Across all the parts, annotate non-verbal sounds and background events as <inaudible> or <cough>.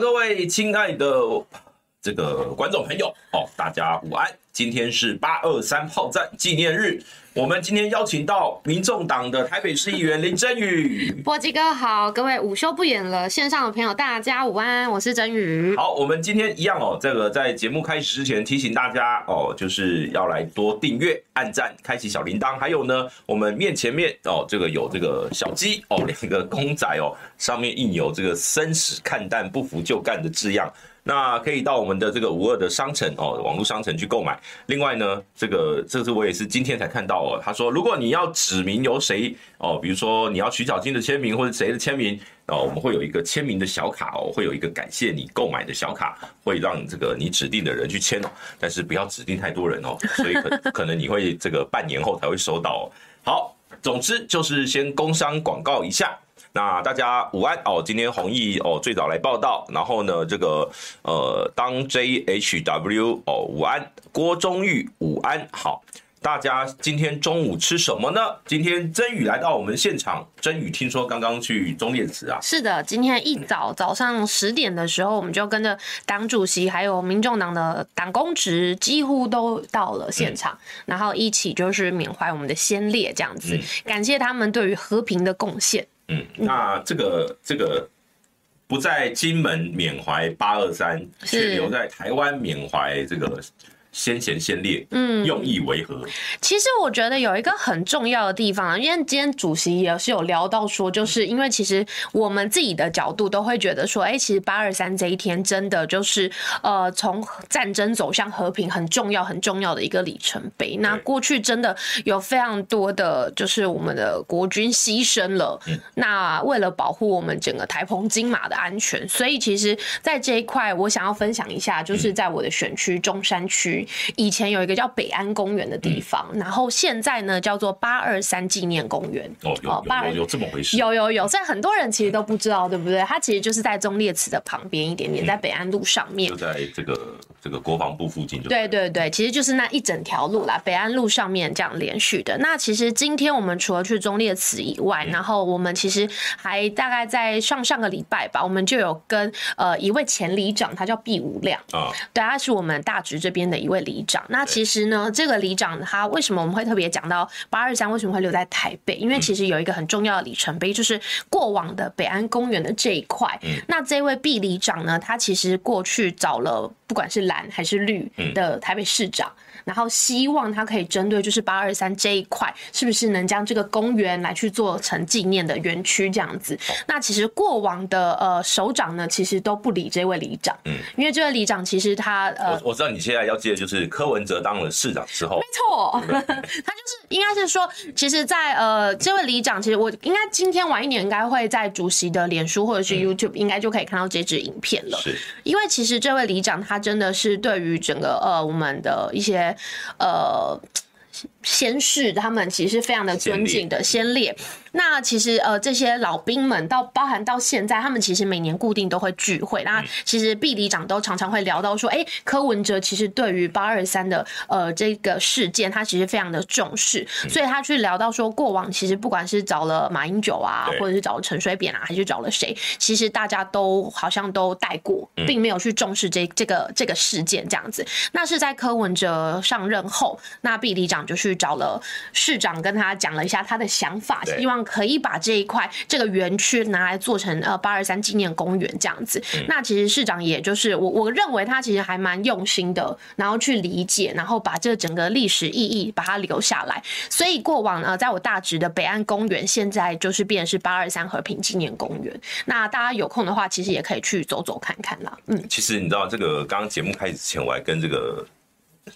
各位亲爱的这个观众朋友哦，大家午安。今天是八二三炮战纪念日，我们今天邀请到民众党的台北市议员林真宇。波基哥好，各位午休不演了线上的朋友，大家午安，我是真宇。好，我们今天一样哦，这个在节目开始之前提醒大家哦，就是要来多订阅、按赞、开启小铃铛，还有呢，我们面前面哦，这个有这个小鸡哦，两个公仔哦，上面印有这个生死看淡、不服就干的字样。那可以到我们的这个五二的商城哦，网络商城去购买。另外呢，这个这是我也是今天才看到哦。他说，如果你要指名由谁哦，比如说你要徐小金的签名或者谁的签名哦，我们会有一个签名的小卡哦，会有一个感谢你购买的小卡，会让这个你指定的人去签哦。但是不要指定太多人哦，<laughs> 所以可可能你会这个半年后才会收到哦。好，总之就是先工商广告一下。那大家午安哦，今天弘毅哦最早来报道，然后呢这个呃当 JHW 哦午安，郭忠玉午安好。大家今天中午吃什么呢？今天珍羽来到我们现场，珍羽听说刚刚去中烈祠啊？是的，今天一早早上十点的时候，我们就跟着党主席还有民众党的党公职几乎都到了现场，嗯、然后一起就是缅怀我们的先烈，这样子、嗯，感谢他们对于和平的贡献。嗯，那这个这个不在金门缅怀八二三，却留在台湾缅怀这个。先贤先烈，嗯，用意为何？其实我觉得有一个很重要的地方啊，因为今天主席也是有聊到说，就是因为其实我们自己的角度都会觉得说，哎、欸，其实八二三这一天真的就是呃，从战争走向和平很重要很重要的一个里程碑。那过去真的有非常多的，就是我们的国军牺牲了。那为了保护我们整个台澎金马的安全，所以其实在这一块，我想要分享一下，就是在我的选区中山区。以前有一个叫北安公园的地方，嗯，然后现在呢叫做八二三纪念公园。哦，有有有，有这么回事？有有有，所以很多人其实都不知道，对不对？它其实就是在中烈祠的旁边一点点，在北安路上面，就在这个这个国防部附近就。对对对，其实就是那一整条路啦，北安路上面这样连续的。那其实今天我们除了去中烈祠以外，然后我们其实还大概在上上个礼拜吧，我们就有跟呃一位前里长，他叫毕武亮啊，对，他是我们大直这边的一位。里长，那其实呢，这个里长他为什么我们会特别讲到八二三为什么会留在台北？因为其实有一个很重要的里程碑，就是过往的北安公园的这一块。那这位毕里长呢，他其实过去找了不管是蓝还是绿的台北市长。然后希望他可以针对就是八二三这一块，是不是能将这个公园来去做成纪念的园区这样子？那其实过往的呃首长呢，其实都不理这位里长，嗯，因为这位里长其实他呃，我我知道你现在要接的就是柯文哲当了市长之后，没错，他就是应该是说，其实在呃这位里长，其实我应该今天晚一点应该会在主席的脸书或者是 YouTube 应该就可以看到这支影片了，是，因为其实这位里长他真的是对于整个呃我们的一些。呃，<tsk> 先世他们其实是非常的尊敬的先烈。那其实呃，这些老兵们到包含到现在，他们其实每年固定都会聚会。那其实毕里长都常常会聊到说，哎、欸，柯文哲其实对于八二三的呃这个事件，他其实非常的重视，所以他去聊到说，过往其实不管是找了马英九啊，或者是找了陈水扁啊，还是找了谁，其实大家都好像都带过，并没有去重视这这个这个事件这样子。那是在柯文哲上任后，那毕里长就去找了市长，跟他讲了一下他的想法，希望。可以把这一块这个园区拿来做成呃八二三纪念公园这样子。那其实市长也就是我我认为他其实还蛮用心的，然后去理解，然后把这整个历史意义把它留下来。所以过往呢，在我大直的北岸公园，现在就是变成是八二三和平纪念公园。那大家有空的话，其实也可以去走走看看啦。嗯，其实你知道这个刚刚节目开始之前，我还跟这个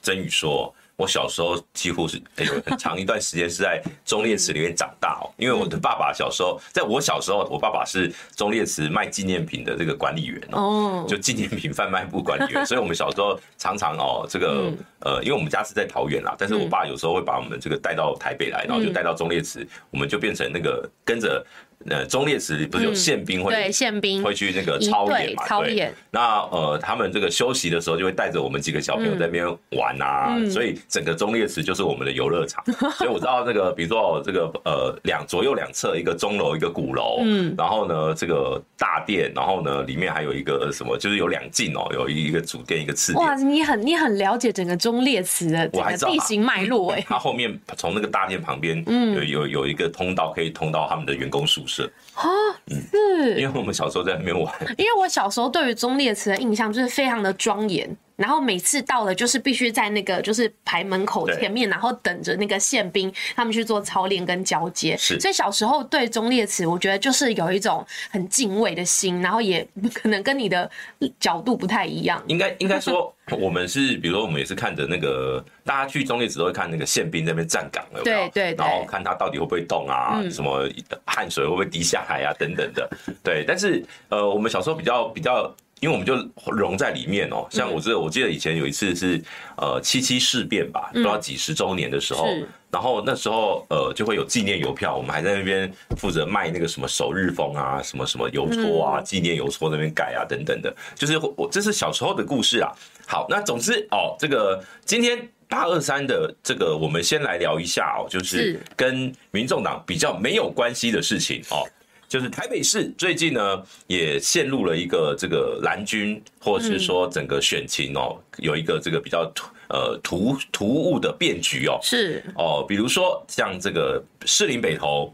曾宇说。我小时候几乎是有很长一段时间是在忠烈祠里面长大哦，因为我的爸爸小时候，在我小时候，我爸爸是忠烈祠卖纪念品的这个管理员哦，就纪念品贩卖部管理员，所以我们小时候常常哦，这个呃，因为我们家是在桃园啦，但是我爸有时候会把我们这个带到台北来，然后就带到忠烈祠，我们就变成那个跟着。呃忠烈祠不是有宪兵会、嗯、对宪兵会去那个操演嘛？操演。那呃，他们这个休息的时候就会带着我们几个小朋友在那边玩啊，嗯、所以整个忠烈祠就是我们的游乐场。<laughs> 所以我知道这个，比如说这个呃两左右两侧一个钟楼一个鼓楼，嗯，然后呢这个大殿，然后呢里面还有一个什么，就是有两进哦，有一个主殿一个次殿。哇，你很你很了解整个忠烈祠的整个地形脉络哎。它后面从那个大殿旁边，嗯，有有有一个通道可以通到他们的员工宿舍。哦，是，因为我们小时候在那边玩。因为我小时候对于忠烈祠的印象就是非常的庄严。然后每次到了，就是必须在那个就是排门口前面，然后等着那个宪兵他们去做操练跟交接。是，所以小时候对忠烈祠，我觉得就是有一种很敬畏的心，然后也可能跟你的角度不太一样。应该应该说，我们是比如说我们也是看着那个大家去忠烈祠都会看那个宪兵在那边站岗了，对对，然后看他到底会不会动啊，什么汗水会不会滴下来啊等等的。对，但是呃，我们小时候比较比较。因为我们就融在里面哦，像我记得我记得以前有一次是呃七七事变吧，不知道几十周年的时候，然后那时候呃就会有纪念邮票，我们还在那边负责卖那个什么首日封啊，什么什么邮戳啊，纪念邮戳那边改啊等等的，就是我这是小时候的故事啊。好，那总之哦，这个今天八二三的这个我们先来聊一下哦，就是。跟民众党比较没有关系的事情哦。就是台北市最近呢，也陷入了一个这个蓝军，或者是说整个选情哦，有一个这个比较突呃突突兀的变局哦。是哦，比如说像这个士林北投，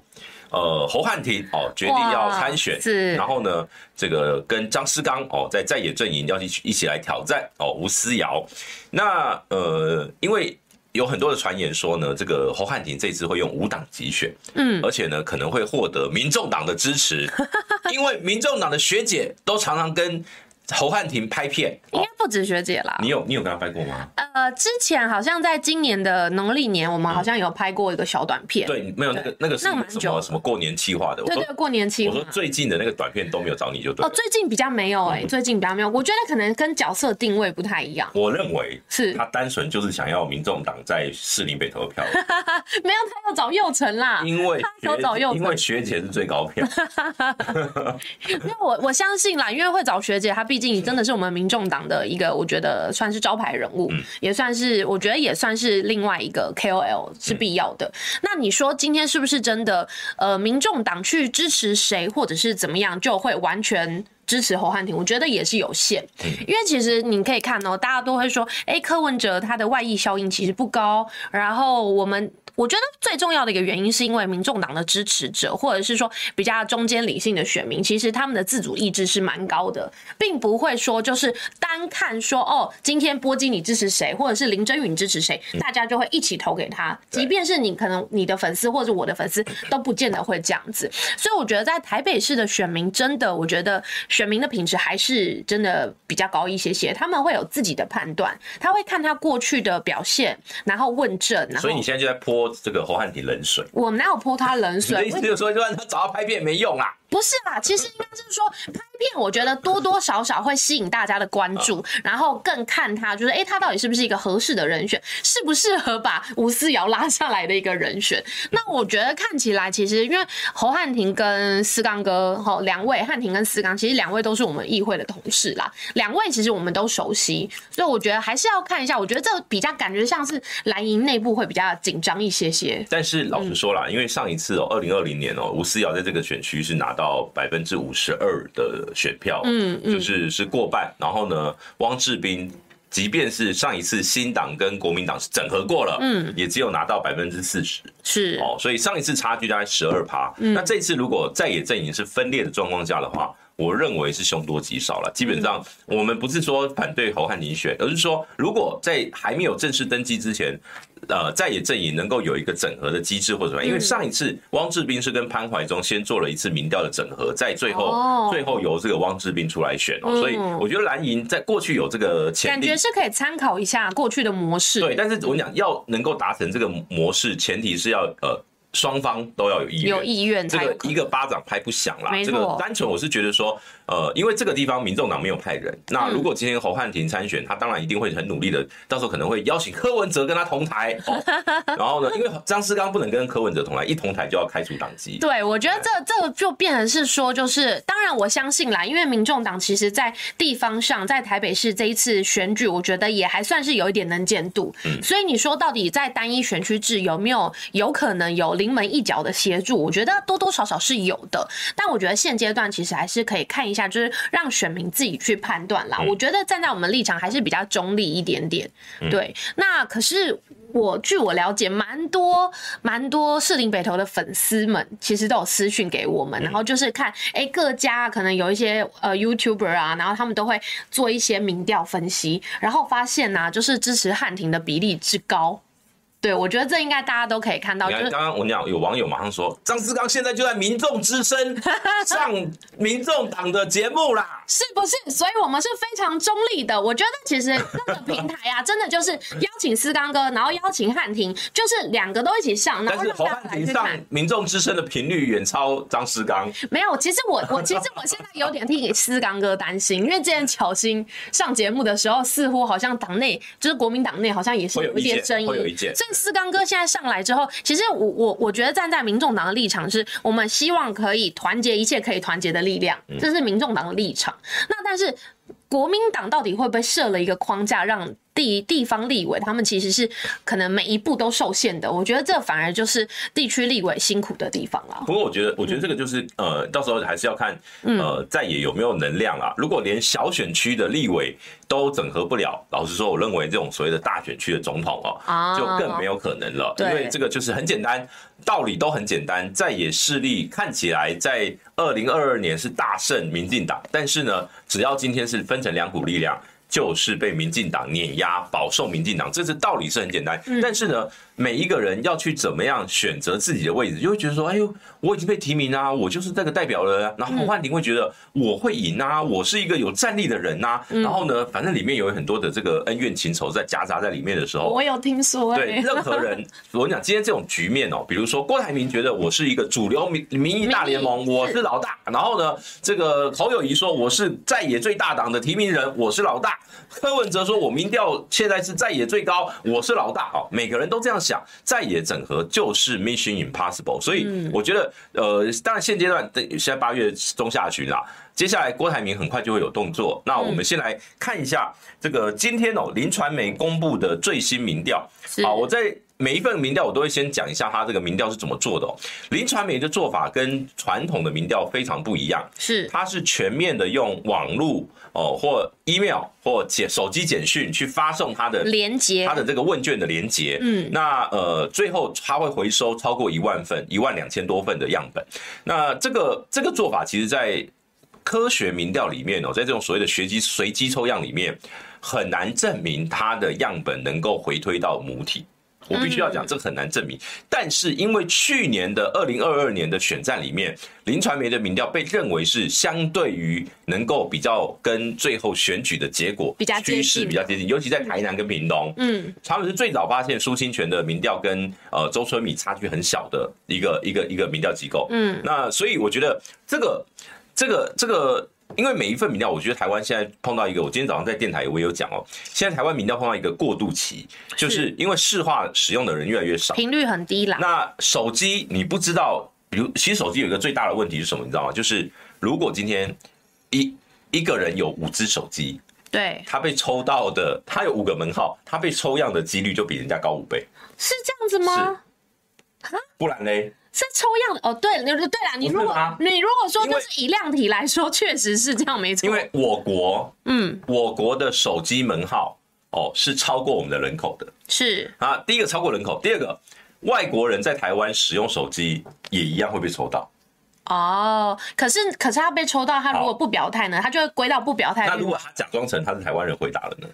呃侯汉廷哦决定要参选，是，然后呢这个跟张师刚哦在在野阵营要一起一起来挑战哦吴思瑶，那呃因为。有很多的传言说呢，这个侯汉廷这次会用五党集选，嗯，而且呢可能会获得民众党的支持，<laughs> 因为民众党的学姐都常常跟。侯汉廷拍片，应该不止学姐啦。你有你有跟他拍过吗？呃，之前好像在今年的农历年，我们好像有拍过一个小短片。对，没有那个那个是什么什么过年计划的？对对，过年企划。我说最近的那个短片都没有找你就对。哦，最近比较没有哎，最近比较没有。我觉得可能跟角色定位不太一样。我认为是他单纯就是想要民众党在士林北投票。<laughs> 没有，他要找右成啦。因为他要找右成，因为学姐是最高票。<laughs> <laughs> 因为我我相信啦，因为会找学姐，他毕。毕竟真的是我们民众党的一个，我觉得算是招牌人物，也算是我觉得也算是另外一个 KOL 是必要的。那你说今天是不是真的？呃，民众党去支持谁，或者是怎么样，就会完全支持侯汉廷？我觉得也是有限，因为其实你可以看哦，大家都会说，哎，柯文哲他的外溢效应其实不高，然后我们。我觉得最重要的一个原因，是因为民众党的支持者，或者是说比较中间理性的选民，其实他们的自主意志是蛮高的，并不会说就是单看说哦，今天波基你支持谁，或者是林真允你支持谁，大家就会一起投给他。即便是你可能你的粉丝或者我的粉丝都不见得会这样子。所以我觉得在台北市的选民，真的，我觉得选民的品质还是真的比较高一些些。他们会有自己的判断，他会看他过去的表现，然后问政。所以你现在就在泼。这个侯汉廷冷水，我哪有泼他冷水？意思就是说，就算他找他拍片没用啊。不是啦，其实应该是说拍片，我觉得多多少少会吸引大家的关注，然后更看他就是，哎，他到底是不是一个合适的人选，适不适合把吴思瑶拉下来的一个人选？那我觉得看起来，其实因为侯汉廷跟思刚哥哈两位，汉廷跟思刚，其实两位都是我们议会的同事啦，两位其实我们都熟悉，所以我觉得还是要看一下。我觉得这比较感觉像是蓝营内部会比较紧张一些些。但是老实说啦，因为上一次哦，二零二零年哦，吴思瑶在这个选区是拿到百分之五十二的选票，嗯，嗯就是是过半。然后呢，汪志斌，即便是上一次新党跟国民党是整合过了，嗯，也只有拿到百分之四十，是哦。所以上一次差距大概十二趴。那这次如果在野阵营是分裂的状况下的话，我认为是凶多吉少了。基本上，我们不是说反对侯汉廷选，而是说如果在还没有正式登记之前。呃，在野阵营能够有一个整合的机制或者什么，因为上一次汪志斌是跟潘怀忠先做了一次民调的整合，在最后最后由这个汪志斌出来选哦，所以我觉得蓝营在过去有这个潜力，感觉是可以参考一下过去的模式。对，但是我讲要能够达成这个模式，前提是要呃双方都要有意愿，有意愿，这个一个巴掌拍不响啦。这个单纯我是觉得说，呃，因为这个地方民众党没有派人，那如果今天侯汉廷参选，他当然一定会很努力的，到时候可能会邀请柯文哲跟他同台。<laughs> 哦、然后呢，因为张思刚不能跟柯文哲同台，一同台就要开除党籍。对，我觉得这这个就变成是说，就是当然我相信啦，因为民众党其实在地方上，在台北市这一次选举，我觉得也还算是有一点能见度。嗯，所以你说到底在单一选区制有没有有可能有临门一脚的协助？我觉得多多少少是有的，但我觉得现阶段其实还是可以看一下，就是让选民自己去判断啦。我觉得站在我们立场还是比较中立一点点。对，那可是我据我了解，蛮多蛮多士林北投的粉丝们其实都有私讯给我们，然后就是看哎各家可能有一些呃 YouTuber 啊，然后他们都会做一些民调分析，然后发现呐，就是支持汉庭的比例之高。对，我觉得这应该大家都可以看到。刚刚我讲有网友马上说，张思刚现在就在民众之声 <laughs> 上民众党的节目啦，是不是？所以我们是非常中立的。我觉得其实各个平台啊，真的就是邀请思刚哥，然后邀请汉庭，就是两个都一起上。但是侯汉庭上民众之声的频率远超张思刚。没有，其实我我其实我现在有点替思刚哥担心，因为之前巧心上节目的时候，似乎好像党内就是国民党内好像也是有一些争议，会有意见。斯纲哥现在上来之后，其实我我我觉得站在民众党的立场是，我们希望可以团结一切可以团结的力量，这是民众党的立场。那但是国民党到底会不会设了一个框架让？地地方立委，他们其实是可能每一步都受限的。我觉得这反而就是地区立委辛苦的地方啦。不过，我觉得，我觉得这个就是呃，到时候还是要看呃在野有没有能量啊。如果连小选区的立委都整合不了，老实说，我认为这种所谓的大选区的总统哦，就更没有可能了。因为这个就是很简单，道理都很简单。在野势力看起来在二零二二年是大胜民进党，但是呢，只要今天是分成两股力量。就是被民进党碾压，饱受民进党，这是道理是很简单。但是呢，每一个人要去怎么样选择自己的位置，就会觉得说，哎呦，我已经被提名啊，我就是这个代表了。然后侯汉廷会觉得我会赢啊，我是一个有战力的人呐。然后呢，反正里面有很多的这个恩怨情仇在夹杂在里面的时候，我有听说。对，任何人，我跟你讲，今天这种局面哦，比如说郭台铭觉得我是一个主流民民意大联盟，我是老大。然后呢，这个侯友谊说我是在野最大党的提名人，我是老大。柯文哲说：“我民调现在是在野最高，我是老大。”哦，每个人都这样想，在野整合就是 Mission Impossible。所以我觉得，呃，当然现阶段，现在八月中下旬啦，接下来郭台铭很快就会有动作。那我们先来看一下这个今天哦，林传媒公布的最新民调。好，我在。每一份民调，我都会先讲一下他这个民调是怎么做的哦。林传媒的做法跟传统的民调非常不一样，是它是全面的用网络哦或 email 或简手机简讯去发送它的连接，他的这个问卷的连接。嗯，那呃最后它会回收超过一万份，一万两千多份的样本。那这个这个做法，其实在科学民调里面哦，在这种所谓的随机随机抽样里面，很难证明它的样本能够回推到母体。我必须要讲，这很难证明。但是因为去年的二零二二年的选战里面，林传媒的民调被认为是相对于能够比较跟最后选举的结果趋势比较接近，尤其在台南跟屏东，嗯，他们是最早发现苏清泉的民调跟呃周春米差距很小的一个一个一个民调机构，嗯，那所以我觉得这个这个这个。因为每一份民调，我觉得台湾现在碰到一个，我今天早上在电台我也有讲哦，现在台湾民调碰到一个过渡期，就是因为市话使用的人越来越少，频率很低啦。那手机你不知道，比如其实手机有一个最大的问题是什么，你知道吗？就是如果今天一一个人有五只手机，对，他被抽到的，他有五个门号，他被抽样的几率就比人家高五倍，是这样子吗？是，不然嘞？是抽样哦，对，对对啦，你如果你如果说就是以量体来说，确实是这样，没错。因为我国，嗯，我国的手机门号哦是超过我们的人口的，是啊，第一个超过人口，第二个外国人在台湾使用手机也一样会被抽到。哦，可是可是他被抽到，他如果不表态呢，他就会归到不表态。那如果他假装成他是台湾人回答了呢？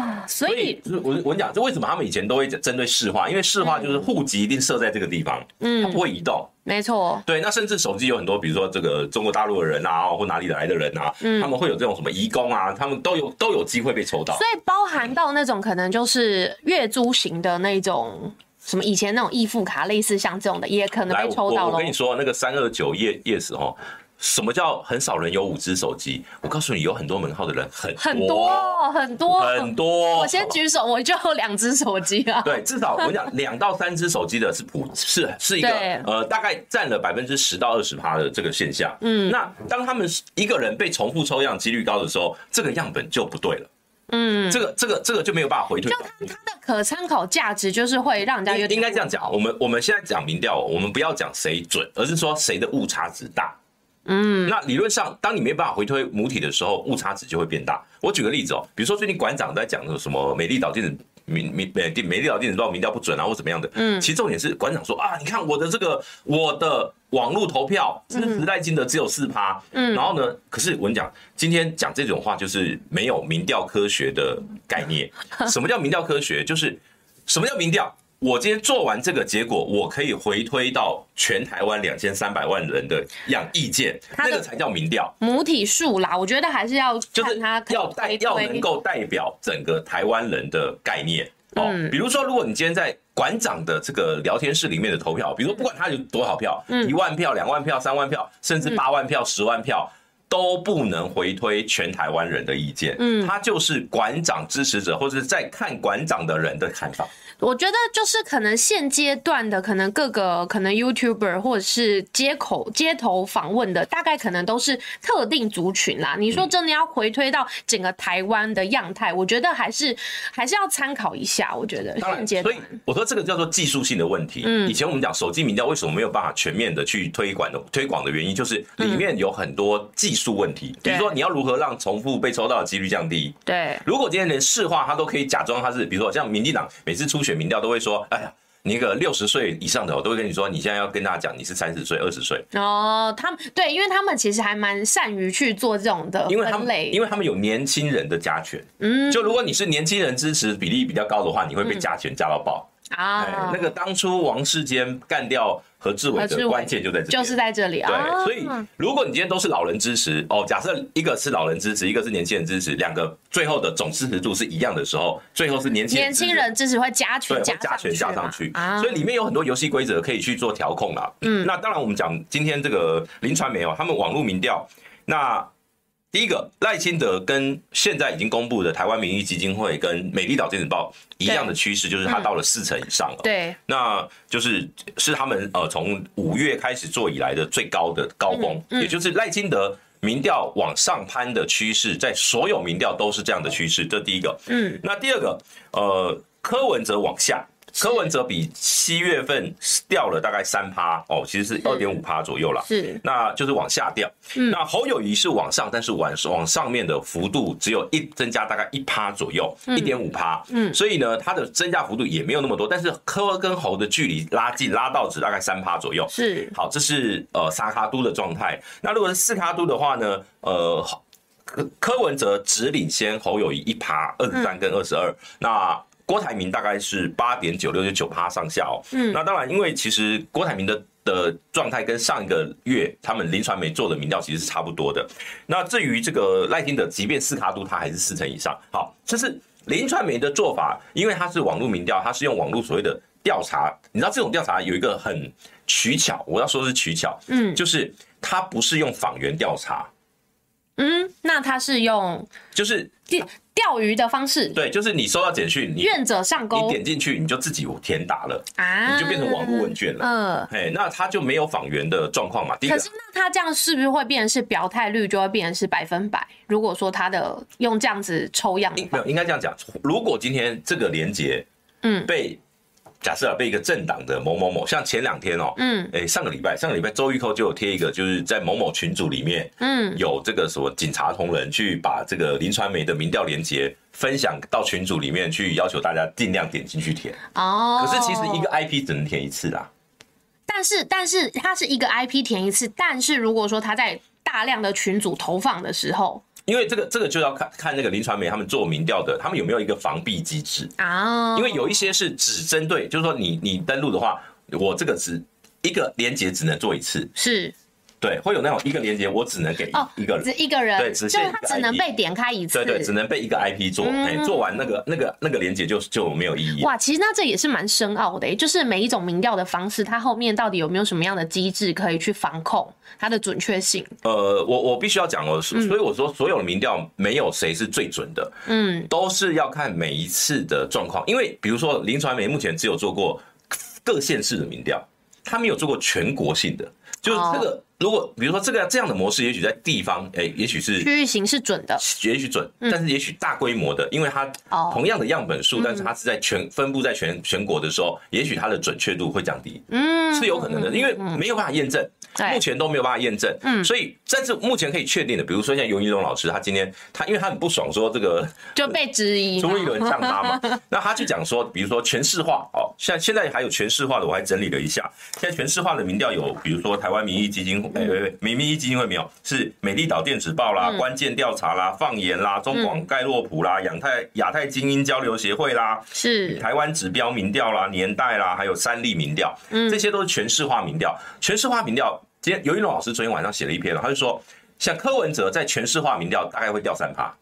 啊，所以我我跟你讲，这为什么他们以前都会针对市话，因为市话就是户籍一定设在这个地方，嗯，它不会移动，没错。对，那甚至手机有很多，比如说这个中国大陆的人啊，或哪里来的人啊，嗯，他们会有这种什么移工啊，他们都有都有机会被抽到。所以包含到那种可能就是月租型的那种什么以前那种易付卡，类似像这种的，也可能被抽到了。我跟你说，那个三二九 yes 哦。什么叫很少人有五只手机？我告诉你，有很多门号的人很多很多很多很多。我先举手，我就有两只手机啊。<laughs> 对，至少我跟你讲，两到三只手机的是普是是一个呃，大概占了百分之十到二十趴的这个现象。嗯，那当他们一个人被重复抽样几率高的时候，这个样本就不对了。嗯，这个这个这个就没有办法回退。就它它的可参考价值就是会让人家有应该这样讲。我们我们现在讲民调，我们不要讲谁准，而是说谁的误差值大。嗯，那理论上，当你没办法回推母体的时候，误差值就会变大。我举个例子哦，比如说最近馆长在讲的什么美丽岛电子民民美美丽岛电子报民调不准啊，或怎么样的。嗯，其实重点是馆长说啊，你看我的这个我的网络投票支持赖清德只有四趴。嗯，然后呢，可是我跟你讲，今天讲这种话就是没有民调科学的概念。<laughs> 什么叫民调科学？就是什么叫民调？我今天做完这个结果，我可以回推到全台湾两千三百万人的样意见，那个才叫民调。母体数啦，我觉得还是要就是它要代要能够代表整个台湾人的概念哦。比如说，如果你今天在馆长的这个聊天室里面的投票，比如说不管他有多少票，一万票、两万票、三万票，甚至八万票、十万票。都不能回推全台湾人的意见，嗯，他就是馆长支持者或者是在看馆长的人的看法。我觉得就是可能现阶段的，可能各个可能 YouTuber 或者是街口街头访问的，大概可能都是特定族群啦。你说真的要回推到整个台湾的样态，我觉得还是还是要参考一下。我觉得现阶段，所以我说这个叫做技术性的问题。嗯，以前我们讲手机民调为什么没有办法全面的去推广的推广的原因，就是里面有很多技术问题。比如说你要如何让重复被抽到的几率降低？对，如果今天连市话他都可以假装他是，比如说像民进党每次出选民调都会说，哎呀。你一个六十岁以上的，我都会跟你说，你现在要跟大家讲，你是三十岁、二十岁。哦，他们对，因为他们其实还蛮善于去做这种的，因为他们因为他们有年轻人的加权。嗯，就如果你是年轻人支持比例比较高的话，你会被加权加到爆。啊、哎，那个当初王世坚干掉何志伟的关键就在这里，就是在这里啊。对，所以如果你今天都是老人支持哦，假设一个是老人支持，一个是年轻人支持，两个最后的总支持度是一样的时候，最后是年轻年轻人支持会加权，对，会加权加上去。啊所以里面有很多游戏规则可以去做调控啦。嗯，那当然我们讲今天这个林传媒哦，他们网络民调那。第一个赖清德跟现在已经公布的台湾民意基金会跟美丽岛电子报一样的趋势，就是它到了四成以上了。对，那就是是他们呃从五月开始做以来的最高的高峰，也就是赖清德民调往上攀的趋势，在所有民调都是这样的趋势。这第一个。嗯，那第二个，呃，柯文哲往下。柯文哲比七月份掉了大概三趴哦，其实是二点五趴左右了，是，那就是往下掉。嗯，那侯友谊是往上，但是往往上面的幅度只有一增加大概一趴左右，一点五趴。嗯，所以呢，它的增加幅度也没有那么多，但是柯跟侯的距离拉近，拉到只大概三趴左右。是，好，这是呃三卡都的状态。那如果是四卡都的话呢，呃，柯柯文哲只领先侯友谊一趴，二十三跟二十二。那郭台铭大概是八点九六就九趴上下哦，嗯，那当然，因为其实郭台铭的的状态跟上一个月他们林传媒做的民调其实是差不多的。那至于这个赖清德，即便四卡度他还是四成以上。好，这是林传媒的做法，因为他是网络民调，他是用网络所谓的调查。你知道这种调查有一个很取巧，我要说是取巧，嗯，就是他不是用访员调查，嗯，那他是用就是。钓钓鱼的方式，对，就是你收到简讯，你愿者上钩，你点进去，你就自己填答了啊，你就变成网络问卷了。嗯，哎，那他就没有访员的状况嘛。第一个，可是那他这样是不是会变成是表态率就会变成是百分百？如果说他的用这样子抽样，没有，应该这样讲。如果今天这个连接，嗯，被。假设啊，被一个政党的某某某，像前两天哦，嗯，哎，上个礼拜，上个礼拜周玉蔻就有贴一个，就是在某某群组里面，嗯，有这个什么警察同仁去把这个林传媒的民调连接分享到群组里面去，要求大家尽量点进去填。哦，可是其实一个 IP 只能填一次啦。但是，但是它是一个 IP 填一次，但是如果说他在大量的群组投放的时候。因为这个这个就要看看那个林传媒他们做民调的，他们有没有一个防弊机制。啊？因为有一些是只针对，就是说你你登录的话，我这个只一个连接只能做一次，是，对，会有那种一个连接，我只能给一个人，一个人，对，只限他只能被点开一次，对对，只能被一个 IP 做，哎，做完那个那个那个连接就就没有意义。哇，其实那这也是蛮深奥的，就是每一种民调的方式，它后面到底有没有什么样的机制可以去防控它的准确性？呃，我我必须要讲哦，所以我说所有的民调没有谁是最准的，嗯，都是要看每一次的状况，因为比如说林传媒目前只有做过各县市的民调，他没有做过全国性的。就是这个，如果比如说这个这样的模式，也许在地方，哎，也许是区域型是准的，也许准，但是也许大规模的，因为它同样的样本数，但是它是在全分布在全全国的时候，也许它的准确度会降低，嗯，是有可能的，因为没有办法验证。目前都没有办法验证，嗯，所以但是目前可以确定的，比如说像游宜龙老师，他今天他因为他很不爽，说这个 <laughs> 就被质疑，朱立伦上他嘛，<laughs> 那他就讲说，比如说全市化哦，像现在还有全市化的，我还整理了一下，现在全市化的民调有，比如说台湾民意基金会，哎哎哎，民意基金会没有，是美丽岛电子报啦，关键调查啦，放言啦，中广盖洛普啦，亚太亚太精英交流协会啦，是。台湾指标民调啦，年代啦，还有三立民调，嗯，这些都是全市化民调，全市化民调。今天尤一龙老师昨天晚上写了一篇了，他就说，像柯文哲在全市化民调大概会掉三趴，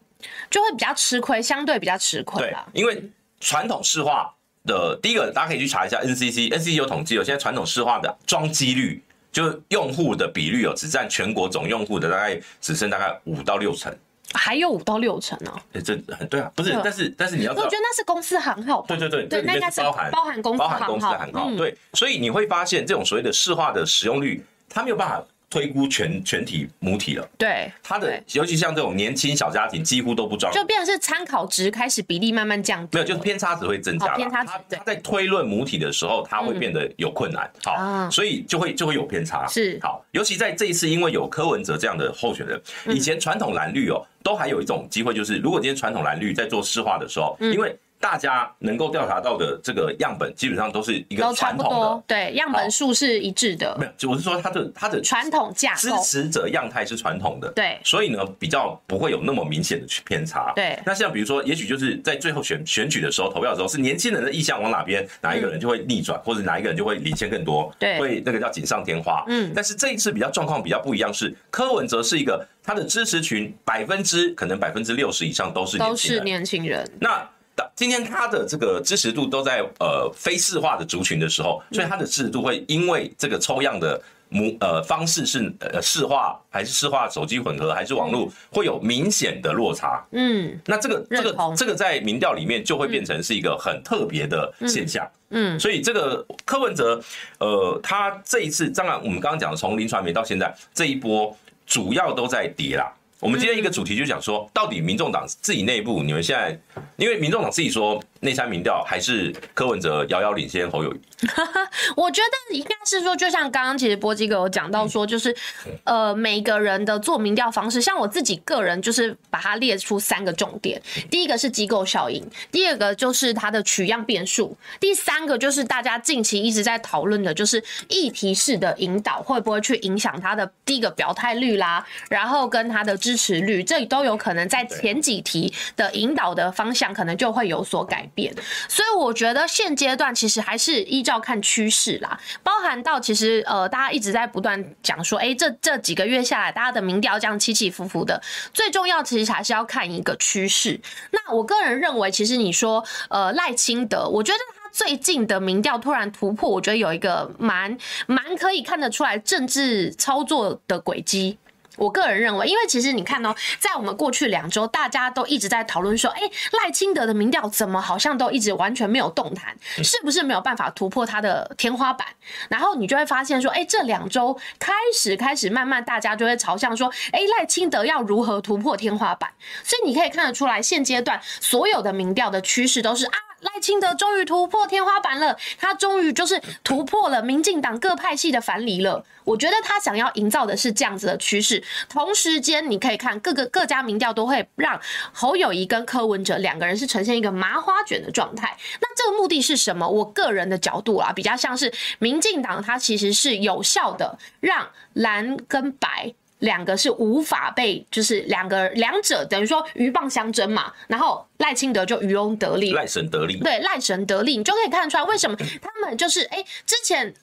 就会比较吃亏，相对比较吃亏。对，因为传统市化的第一个，大家可以去查一下 NCC，NCC 有统计有，现在传统市化的装机率，就是用户的比率哦，只占全国总用户的大概只剩大概五到六成，还有五到六成呢？哎，这很对啊，不是，但是但是你要，我觉得那是公司行号，对对对，对，那应该是包含包含公司行号，对，所以你会发现这种所谓的市化的使用率。他没有办法推估全全体母体了，对他的，尤其像这种年轻小家庭，几乎都不装，就变成是参考值开始比例慢慢降低，没有，就是偏差值会增加了。偏差值，他在推论母体的时候，他会变得有困难，好，所以就会就会有偏差，是。好，尤其在这一次，因为有柯文哲这样的候选人，以前传统蓝绿哦，都还有一种机会，就是如果今天传统蓝绿在做市化的时候，因为。大家能够调查到的这个样本，基本上都是一个传统的，对，样本数是一致的。没有，我是说它的它的传统架构，支持者样态是传统的，对，所以呢，比较不会有那么明显的去偏差。对，那像比如说，也许就是在最后选选举的时候，投票的时候是年轻人的意向往哪边，哪一个人就会逆转，或者哪一个人就会领先更多，对，会那个叫锦上添花。嗯，但是这一次比较状况比较不一样，是柯文哲是一个他的支持群百分之可能百分之六十以上都是都是年轻人，那。今天他的这个支持度都在呃非市化的族群的时候，所以他的支持度会因为这个抽样的模呃方式是呃市化还是市化手机混合还是网络会有明显的落差。嗯，那这个这个这个在民调里面就会变成是一个很特别的现象。嗯，所以这个柯文哲呃他这一次当然我们刚刚讲的从林传媒到现在这一波主要都在跌啦。我们今天一个主题就讲说，到底民众党自己内部，你们现在，因为民众党自己说内参民调还是柯文哲遥遥领先侯友谊。<laughs> 我觉得应该是说，就像刚刚其实波基哥有讲到说，就是呃每个人的做民调方式，像我自己个人就是把它列出三个重点，第一个是机构效应，第二个就是它的取样变数，第三个就是大家近期一直在讨论的，就是议题式的引导会不会去影响他的第一个表态率啦，然后跟他的支持率，这都有可能在前几题的引导的方向可能就会有所改变，所以我觉得现阶段其实还是依照看趋势啦，包含到其实呃，大家一直在不断讲说，哎，这这几个月下来，大家的民调这样起起伏伏的，最重要其实还是要看一个趋势。那我个人认为，其实你说呃赖清德，我觉得他最近的民调突然突破，我觉得有一个蛮蛮可以看得出来政治操作的轨迹。我个人认为，因为其实你看哦，在我们过去两周，大家都一直在讨论说，哎，赖清德的民调怎么好像都一直完全没有动弹，是不是没有办法突破他的天花板？然后你就会发现说，哎，这两周开始开始慢慢，大家就会朝向说，哎，赖清德要如何突破天花板？所以你可以看得出来，现阶段所有的民调的趋势都是啊。赖清德终于突破天花板了，他终于就是突破了民进党各派系的樊篱了。我觉得他想要营造的是这样子的趋势。同时间，你可以看各个各家民调都会让侯友宜跟柯文哲两个人是呈现一个麻花卷的状态。那这个目的是什么？我个人的角度啊，比较像是民进党，它其实是有效的让蓝跟白。两个是无法被，就是两个两者等于说鹬蚌相争嘛，然后赖清德就渔翁得利，赖神得利，对，赖神得利，你就可以看得出来为什么他们就是哎、欸，之前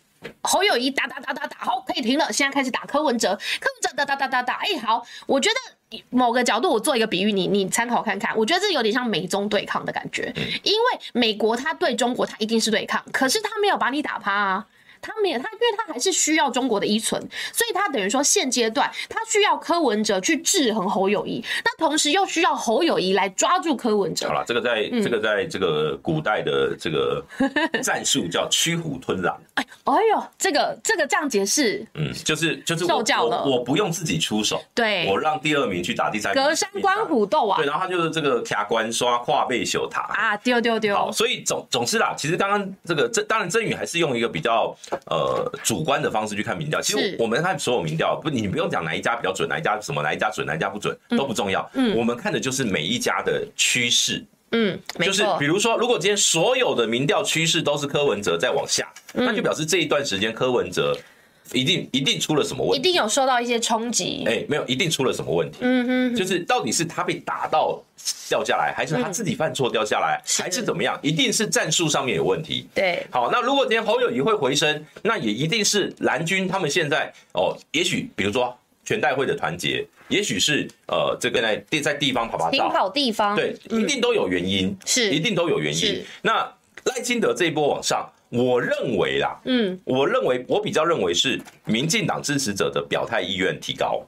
侯友谊打打打打打，好，可以停了。现在开始打柯文哲，柯文哲打打打打打，哎、欸，好，我觉得某个角度我做一个比喻，你你参考看看。我觉得这有点像美中对抗的感觉，因为美国他对中国他一定是对抗，可是他没有把你打趴啊。他没有，他因为他还是需要中国的依存，所以他等于说现阶段他需要柯文哲去制衡侯友谊，那同时又需要侯友谊来抓住柯文哲。好了，这个在、嗯、这个在这个古代的这个 <laughs> 战术叫驱虎吞狼。哎，哎呦，这个这个这样解释，嗯，就是就是受教了我，我不用自己出手，对，我让第二名去打第三名，隔山观虎斗啊。对，然后他就是这个卡关刷跨背秀塔啊，丢丢丢。好，所以总总之啦，其实刚刚这个这当然曾宇还是用一个比较呃。主观的方式去看民调，其实我们看所有民调，不，你不用讲哪一家比较准，哪一家什么，哪一家准，哪一家不准都不重要。嗯，我们看的就是每一家的趋势。嗯，就是比如说，如果今天所有的民调趋势都是柯文哲在往下，那就表示这一段时间柯文哲一定一定出了什么问题，一定有受到一些冲击。哎，没有，一定出了什么问题。嗯哼，就是到底是他被打到掉下来，还是他自己犯错掉下来，还是怎么样？一定是战术上面有问题。对，好，那如果今天侯友宜会回升，那也一定是蓝军他们现在哦，也许比如说全代会的团结，也许是呃这个在地在地方跑跑照，跑地方，对，一定都有原因，是一定都有原因。那赖清德这一波往上，我认为啦，嗯，我认为我比较认为是民进党支持者的表态意愿提高。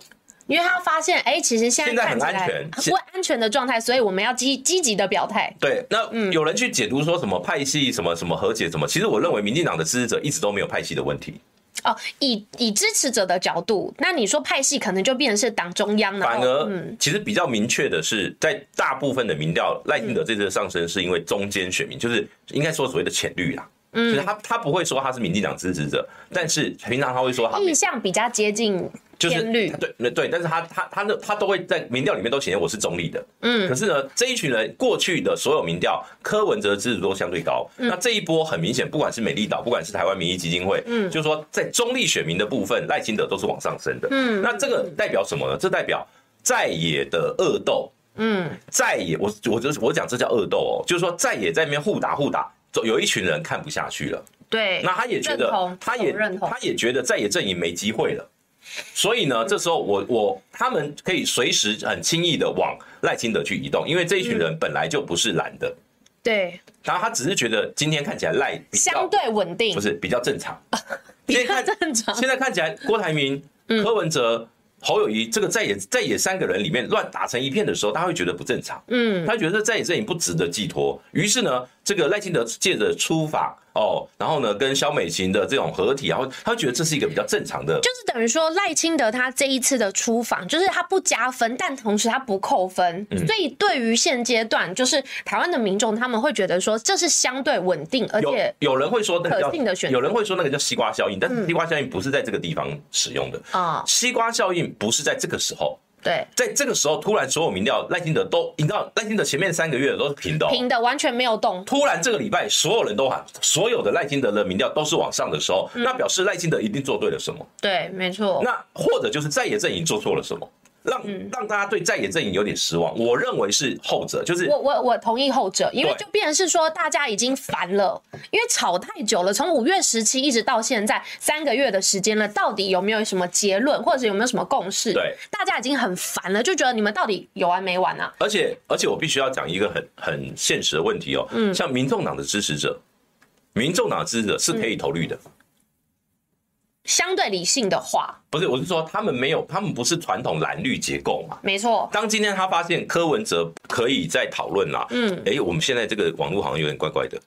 因为他发现，哎、欸，其实现在很安全，不安全的状态，所以我们要积积极的表态。对，那有人去解读说什么派系、什么什么和解什么，其实我认为民进党的支持者一直都没有派系的问题。哦，以以支持者的角度，那你说派系可能就变成是党中央了。反而，嗯，其实比较明确的是，在大部分的民调，赖清德这次上升是因为中间选民，就是应该说所谓的浅绿啦。嗯，就是他他不会说他是民进党支持者，但是平常他会说他意向比较接近。就是对，对，但是他他他那他都会在民调里面都显现我是中立的，嗯，可是呢，这一群人过去的所有民调，柯文哲的支持度都相对高，那这一波很明显，不管是美丽岛，不管是台湾民意基金会，嗯，就是说在中立选民的部分，赖清德都是往上升的，嗯，那这个代表什么呢？这代表在野的恶斗，嗯，在野，我我就是我讲这叫恶斗哦，就是说在野在那边互打互打，有一群人看不下去了，对，那他也觉得，他也他也觉得在野阵营没机会了。所以呢，这时候我我他们可以随时很轻易的往赖清德去移动，因为这一群人本来就不是蓝的，对，然后他只是觉得今天看起来赖相对稳定，不是比较正常，<laughs> 比较正常。现在看起来郭台铭、柯文哲、侯友谊这个在野在野三个人里面乱打成一片的时候，他会觉得不正常，嗯，他觉得在野阵营不值得寄托，于是呢，这个赖清德借着出访。哦，然后呢，跟萧美琴的这种合体，然后他会觉得这是一个比较正常的，就是等于说赖清德他这一次的出访，就是他不加分，但同时他不扣分，嗯、所以对于现阶段，就是台湾的民众他们会觉得说这是相对稳定，而且有，有人会说那个叫的选择，有人会说那个叫西瓜效应，但是西瓜效应不是在这个地方使用的啊，嗯、西瓜效应不是在这个时候。对，在这个时候，突然所有民调赖清德都，你知道赖清德前面三个月都是平的，平的完全没有动。突然这个礼拜，所有人都喊，所有的赖清德的民调都是往上的时候，那表示赖清德一定做对了什么？对，没错。那或者就是在野阵营做错了什么？让让大家对在野阵营有点失望，我认为是后者，就是我我我同意后者，因为就变成是说大家已经烦了，因为吵太久了，从五月十七一直到现在三个月的时间了，到底有没有什么结论，或者是有没有什么共识？对，大家已经很烦了，就觉得你们到底有完没完啊？而且而且我必须要讲一个很很现实的问题哦，嗯，像民众党的支持者，民众党的支持者是可以投绿的。相对理性的话，不是，我是说他们没有，他们不是传统蓝绿结构嘛？没错。当今天他发现柯文哲可以在讨论啦，嗯，哎，我们现在这个网络好像有点怪怪的。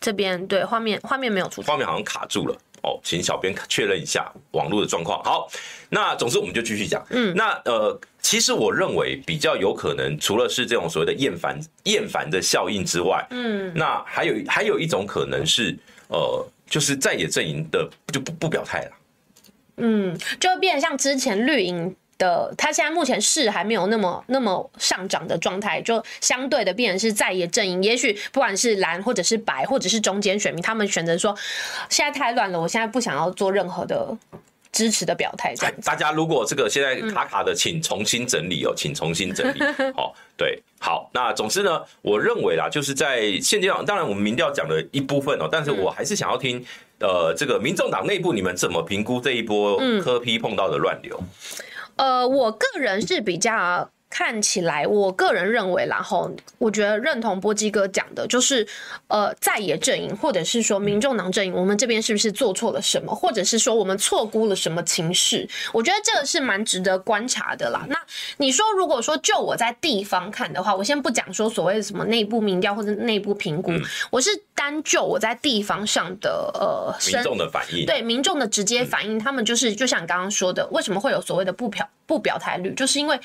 这边对画面画面没有出，画面好像卡住了哦，请小编确认一下网络的状况。好，那总之我们就继续讲，嗯，那呃，其实我认为比较有可能，除了是这种所谓的厌烦厌烦的效应之外，嗯，那还有还有一种可能是呃。就是在野阵营的就不不表态了，嗯，就变得像之前绿营的，他现在目前市还没有那么那么上涨的状态，就相对的变成是在野阵营，也许不管是蓝或者是白或者是中间选民，他们选择说现在太乱了，我现在不想要做任何的支持的表态。这样，大家如果这个现在卡卡的，请重新整理哦，嗯、请重新整理。好、<laughs> 哦，对，好，那总之呢，我认为啦，就是在现阶段，当然我们民调讲了一部分哦，但是我还是想要听，嗯、呃，这个民众党内部你们怎么评估这一波科批碰到的乱流？呃，我个人是比较。看起来，我个人认为，然后我觉得认同波基哥讲的，就是呃，在野阵营或者是说民众党阵营，我们这边是不是做错了什么，或者是说我们错估了什么情势？我觉得这个是蛮值得观察的啦。那你说，如果说就我在地方看的话，我先不讲说所谓的什么内部民调或者内部评估，我是单就我在地方上的呃民众的反应，对民众的直接反应，他们就是就像你刚刚说的，为什么会有所谓的不表不表态率，就是因为。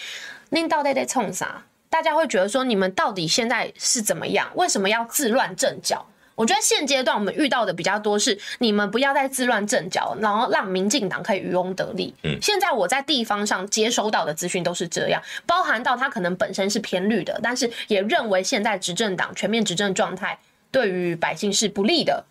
您到底在冲啥？大家会觉得说，你们到底现在是怎么样？为什么要自乱阵脚？我觉得现阶段我们遇到的比较多是，你们不要再自乱阵脚，然后让民进党可以渔翁得利。嗯，现在我在地方上接收到的资讯都是这样，包含到他可能本身是偏绿的，但是也认为现在执政党全面执政状态对于百姓是不利的。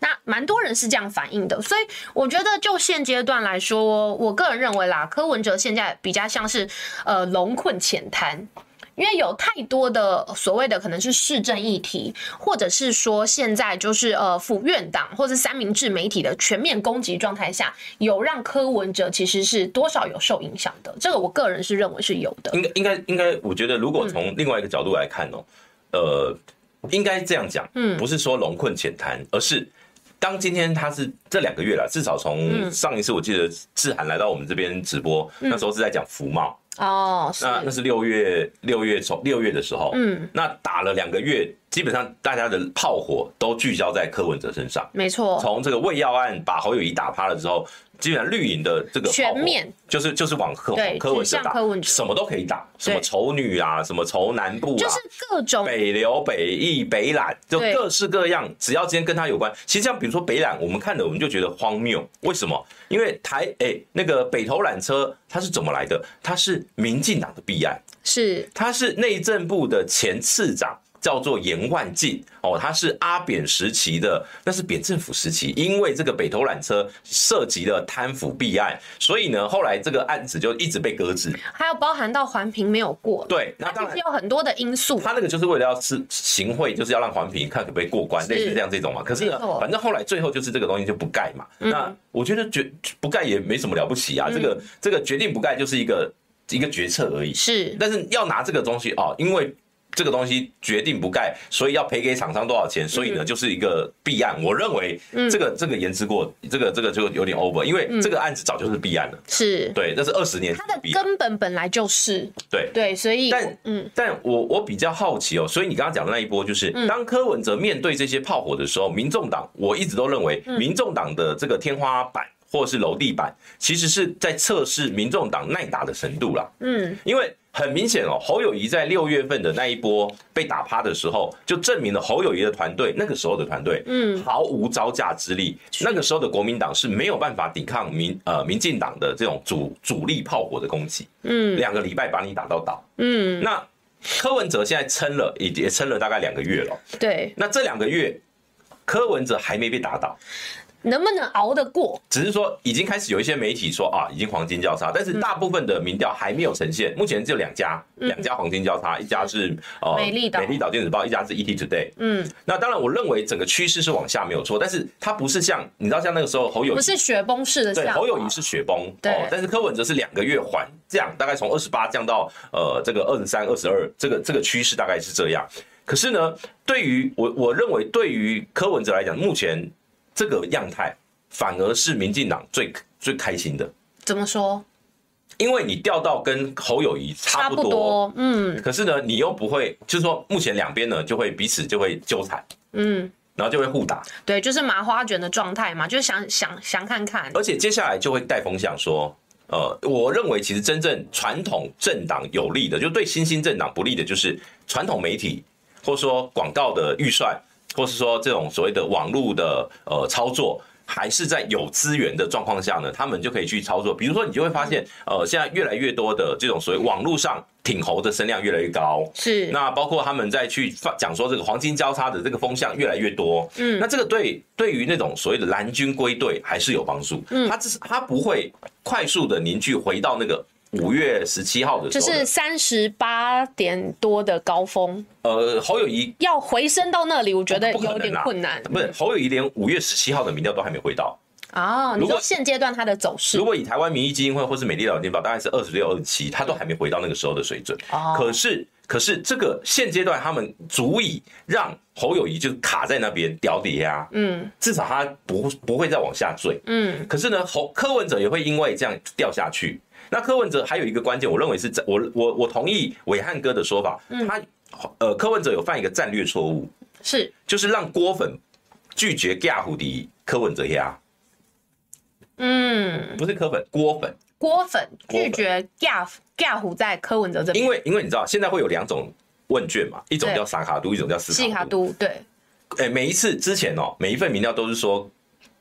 那蛮多人是这样反映的，所以我觉得就现阶段来说，我个人认为啦，柯文哲现在比较像是呃龙困浅滩，因为有太多的所谓的可能是市政议题，或者是说现在就是呃府院党或者三明治媒体的全面攻击状态下，有让柯文哲其实是多少有受影响的，这个我个人是认为是有的。应该应该应该，我觉得如果从另外一个角度来看哦，呃，应该这样讲，嗯，不是说龙困浅滩，而是。当今天他是这两个月了，至少从上一次我记得志涵来到我们这边直播，那时候是在讲福茂。哦，那那是六月六月从六月的时候，嗯，那打了两个月，基本上大家的炮火都聚焦在柯文哲身上，没错，从这个喂药案把侯友宜打趴了之后。基本上绿营的这个全面就是就是往柯柯文哲打，什么都可以打，什么丑女啊，什么丑南部啊，就是各种北流、北翼、北揽，就各式各样，只要今天跟他有关。其实像比如说北揽，我们看的我们就觉得荒谬，为什么？因为台哎、欸、那个北投缆车它是怎么来的？它是民进党的弊案，是它是内政部的前次长。叫做严万进哦，他是阿扁时期的，那是扁政府时期，因为这个北投缆车涉及了贪腐弊案，所以呢，后来这个案子就一直被搁置。还有包含到环评没有过，对，那当然有很多的因素。他那个就是为了要是行贿，就是要让环评看可不可以过关，类似这样这种嘛。可是呢，反正后来最后就是这个东西就不盖嘛。那我觉得决不盖也没什么了不起啊，这个这个决定不盖就是一个一个决策而已。是，但是要拿这个东西哦，因为。这个东西决定不盖，所以要赔给厂商多少钱？所以呢，就是一个弊案。我认为这个这个言之过，这个这个就有点 over，因为这个案子早就是弊案了。是对，那是二十年，它的根本本来就是对对，所以但嗯，但我我比较好奇哦，所以你刚刚讲的那一波，就是当柯文哲面对这些炮火的时候，民众党我一直都认为，民众党的这个天花板或是楼地板，其实是在测试民众党耐打的程度啦。嗯，因为。很明显哦，侯友宜在六月份的那一波被打趴的时候，就证明了侯友宜的团队那个时候的团队，嗯，毫无招架之力。那个时候的国民党是没有办法抵抗民呃民进党的这种主主力炮火的攻击，嗯，两个礼拜把你打到倒，嗯。那柯文哲现在撑了，也也撑了大概两个月了，对。那这两个月，柯文哲还没被打倒。能不能熬得过？只是说已经开始有一些媒体说啊，已经黄金交叉，但是大部分的民调还没有呈现。目前只有两家，两家黄金交叉，一家是呃美丽岛美丽岛电子报，一家是 ET Today。嗯，那当然，我认为整个趋势是往下没有错，但是它不是像你知道像那个时候侯友宜不是雪崩式的，对，侯友谊是雪崩，对，但是柯文哲是两个月缓降，大概从二十八降到呃这个二十三、二十二，这个这个趋势大概是这样。可是呢，对于我我认为对于柯文哲来讲，目前这个样态。反而是民进党最最开心的，怎么说？因为你调到跟侯友谊差不多，嗯，可是呢，你又不会，就是说，目前两边呢就会彼此就会纠缠，嗯，然后就会互打，对，就是麻花卷的状态嘛，就想想想看看，而且接下来就会带风向说，呃，我认为其实真正传统政党有利的，就对新兴政党不利的，就是传统媒体，或者说广告的预算，或是说这种所谓的网络的呃操作。还是在有资源的状况下呢，他们就可以去操作。比如说，你就会发现，呃，现在越来越多的这种所谓网络上挺侯的声量越来越高。是。那包括他们在去讲说这个黄金交叉的这个风向越来越多。嗯。那这个对对于那种所谓的蓝军归队还是有帮助。嗯。他只是他不会快速的凝聚回到那个。五月十七号的时候，就是三十八点多的高峰。呃，侯友谊要回升到那里，我觉得有点困难。不是侯友谊连五月十七号的民调都还没回到哦。你说现阶段它的走势，如果以台湾民意基金会或是美丽岛电报，大概是二十六、二十七，它都还没回到那个时候的水准。哦可是，可是这个现阶段他们足以让侯友谊就卡在那边屌底下。嗯，至少他不不会再往下坠。嗯，可是呢，侯柯文哲也会因为这样掉下去。那柯文哲还有一个关键，我认为是，我我我同意伟汉哥的说法，他呃柯文哲有犯一个战略错误，是。就是让郭粉拒绝加胡迪柯文哲呀，嗯，不是柯粉，郭粉，郭粉拒绝加加胡在柯文哲这边，因为因为你知道现在会有两种问卷嘛，一种叫萨卡都，一种叫斯卡都，对，哎，每一次之前哦，每一份民调都是说，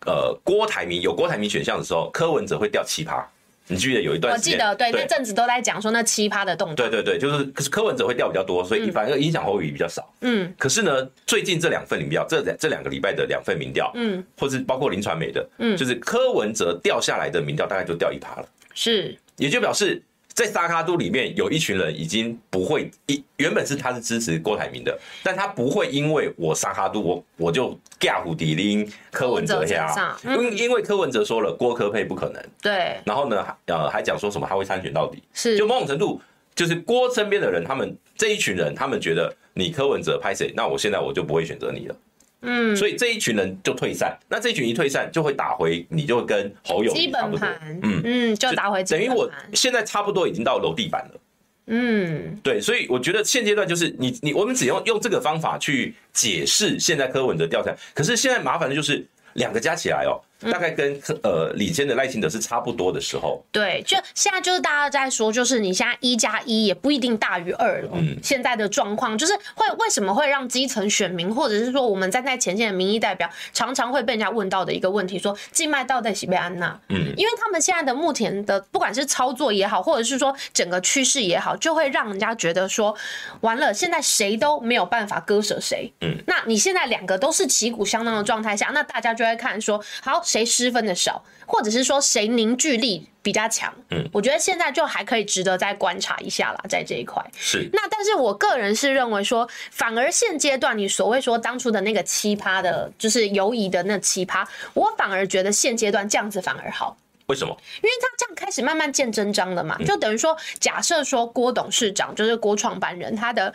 呃，郭台铭有郭台铭选项的时候，柯文哲会掉七趴。你记得有一段时间，我记得对，那阵子都在讲说那奇葩的动作。对对对，就是可是柯文哲会掉比较多，所以反而影响侯友宜比较少。嗯，可是呢，最近这两份民调，这两这两个礼拜的两份民调，嗯，或是包括林传媒的，嗯，就是柯文哲掉下来的民调大概就掉一趴了。是，也就表示。在沙卡都里面有一群人已经不会一原本是他是支持郭台铭的，但他不会因为我沙卡都我我就架虎底林柯文哲下，因因为柯文哲说了郭科配不可能，对，然后呢呃还讲说什么他会参选到底，是。就某种程度就是郭身边的人他们这一群人他们觉得你柯文哲拍谁，那我现在我就不会选择你了。嗯，所以这一群人就退散，那这一群一退散，就会打回，你就跟侯友宜基本盘，嗯嗯，就打回。等于我现在差不多已经到楼地板了，嗯，对，所以我觉得现阶段就是你你我们只用用这个方法去解释现在柯文哲掉下来，可是现在麻烦的就是两个加起来哦。大概跟呃李坚的赖清德是差不多的时候，对，就现在就是大家在说，就是你现在一加一也不一定大于二了。嗯，现在的状况就是会为什么会让基层选民，或者是说我们站在前线的民意代表，常常会被人家问到的一个问题，说静脉到底是被安娜？嗯，因为他们现在的目前的不管是操作也好，或者是说整个趋势也好，就会让人家觉得说，完了，现在谁都没有办法割舍谁。嗯，那你现在两个都是旗鼓相当的状态下，那大家就会看说，好。谁失分的少，或者是说谁凝聚力比较强？嗯，我觉得现在就还可以值得再观察一下啦，在这一块。是。那但是我个人是认为说，反而现阶段你所谓说当初的那个奇葩的，就是犹疑的那奇葩，我反而觉得现阶段这样子反而好。为什么？因为他这样开始慢慢见真章了嘛，就等于说，假设说郭董事长就是郭创办人，他的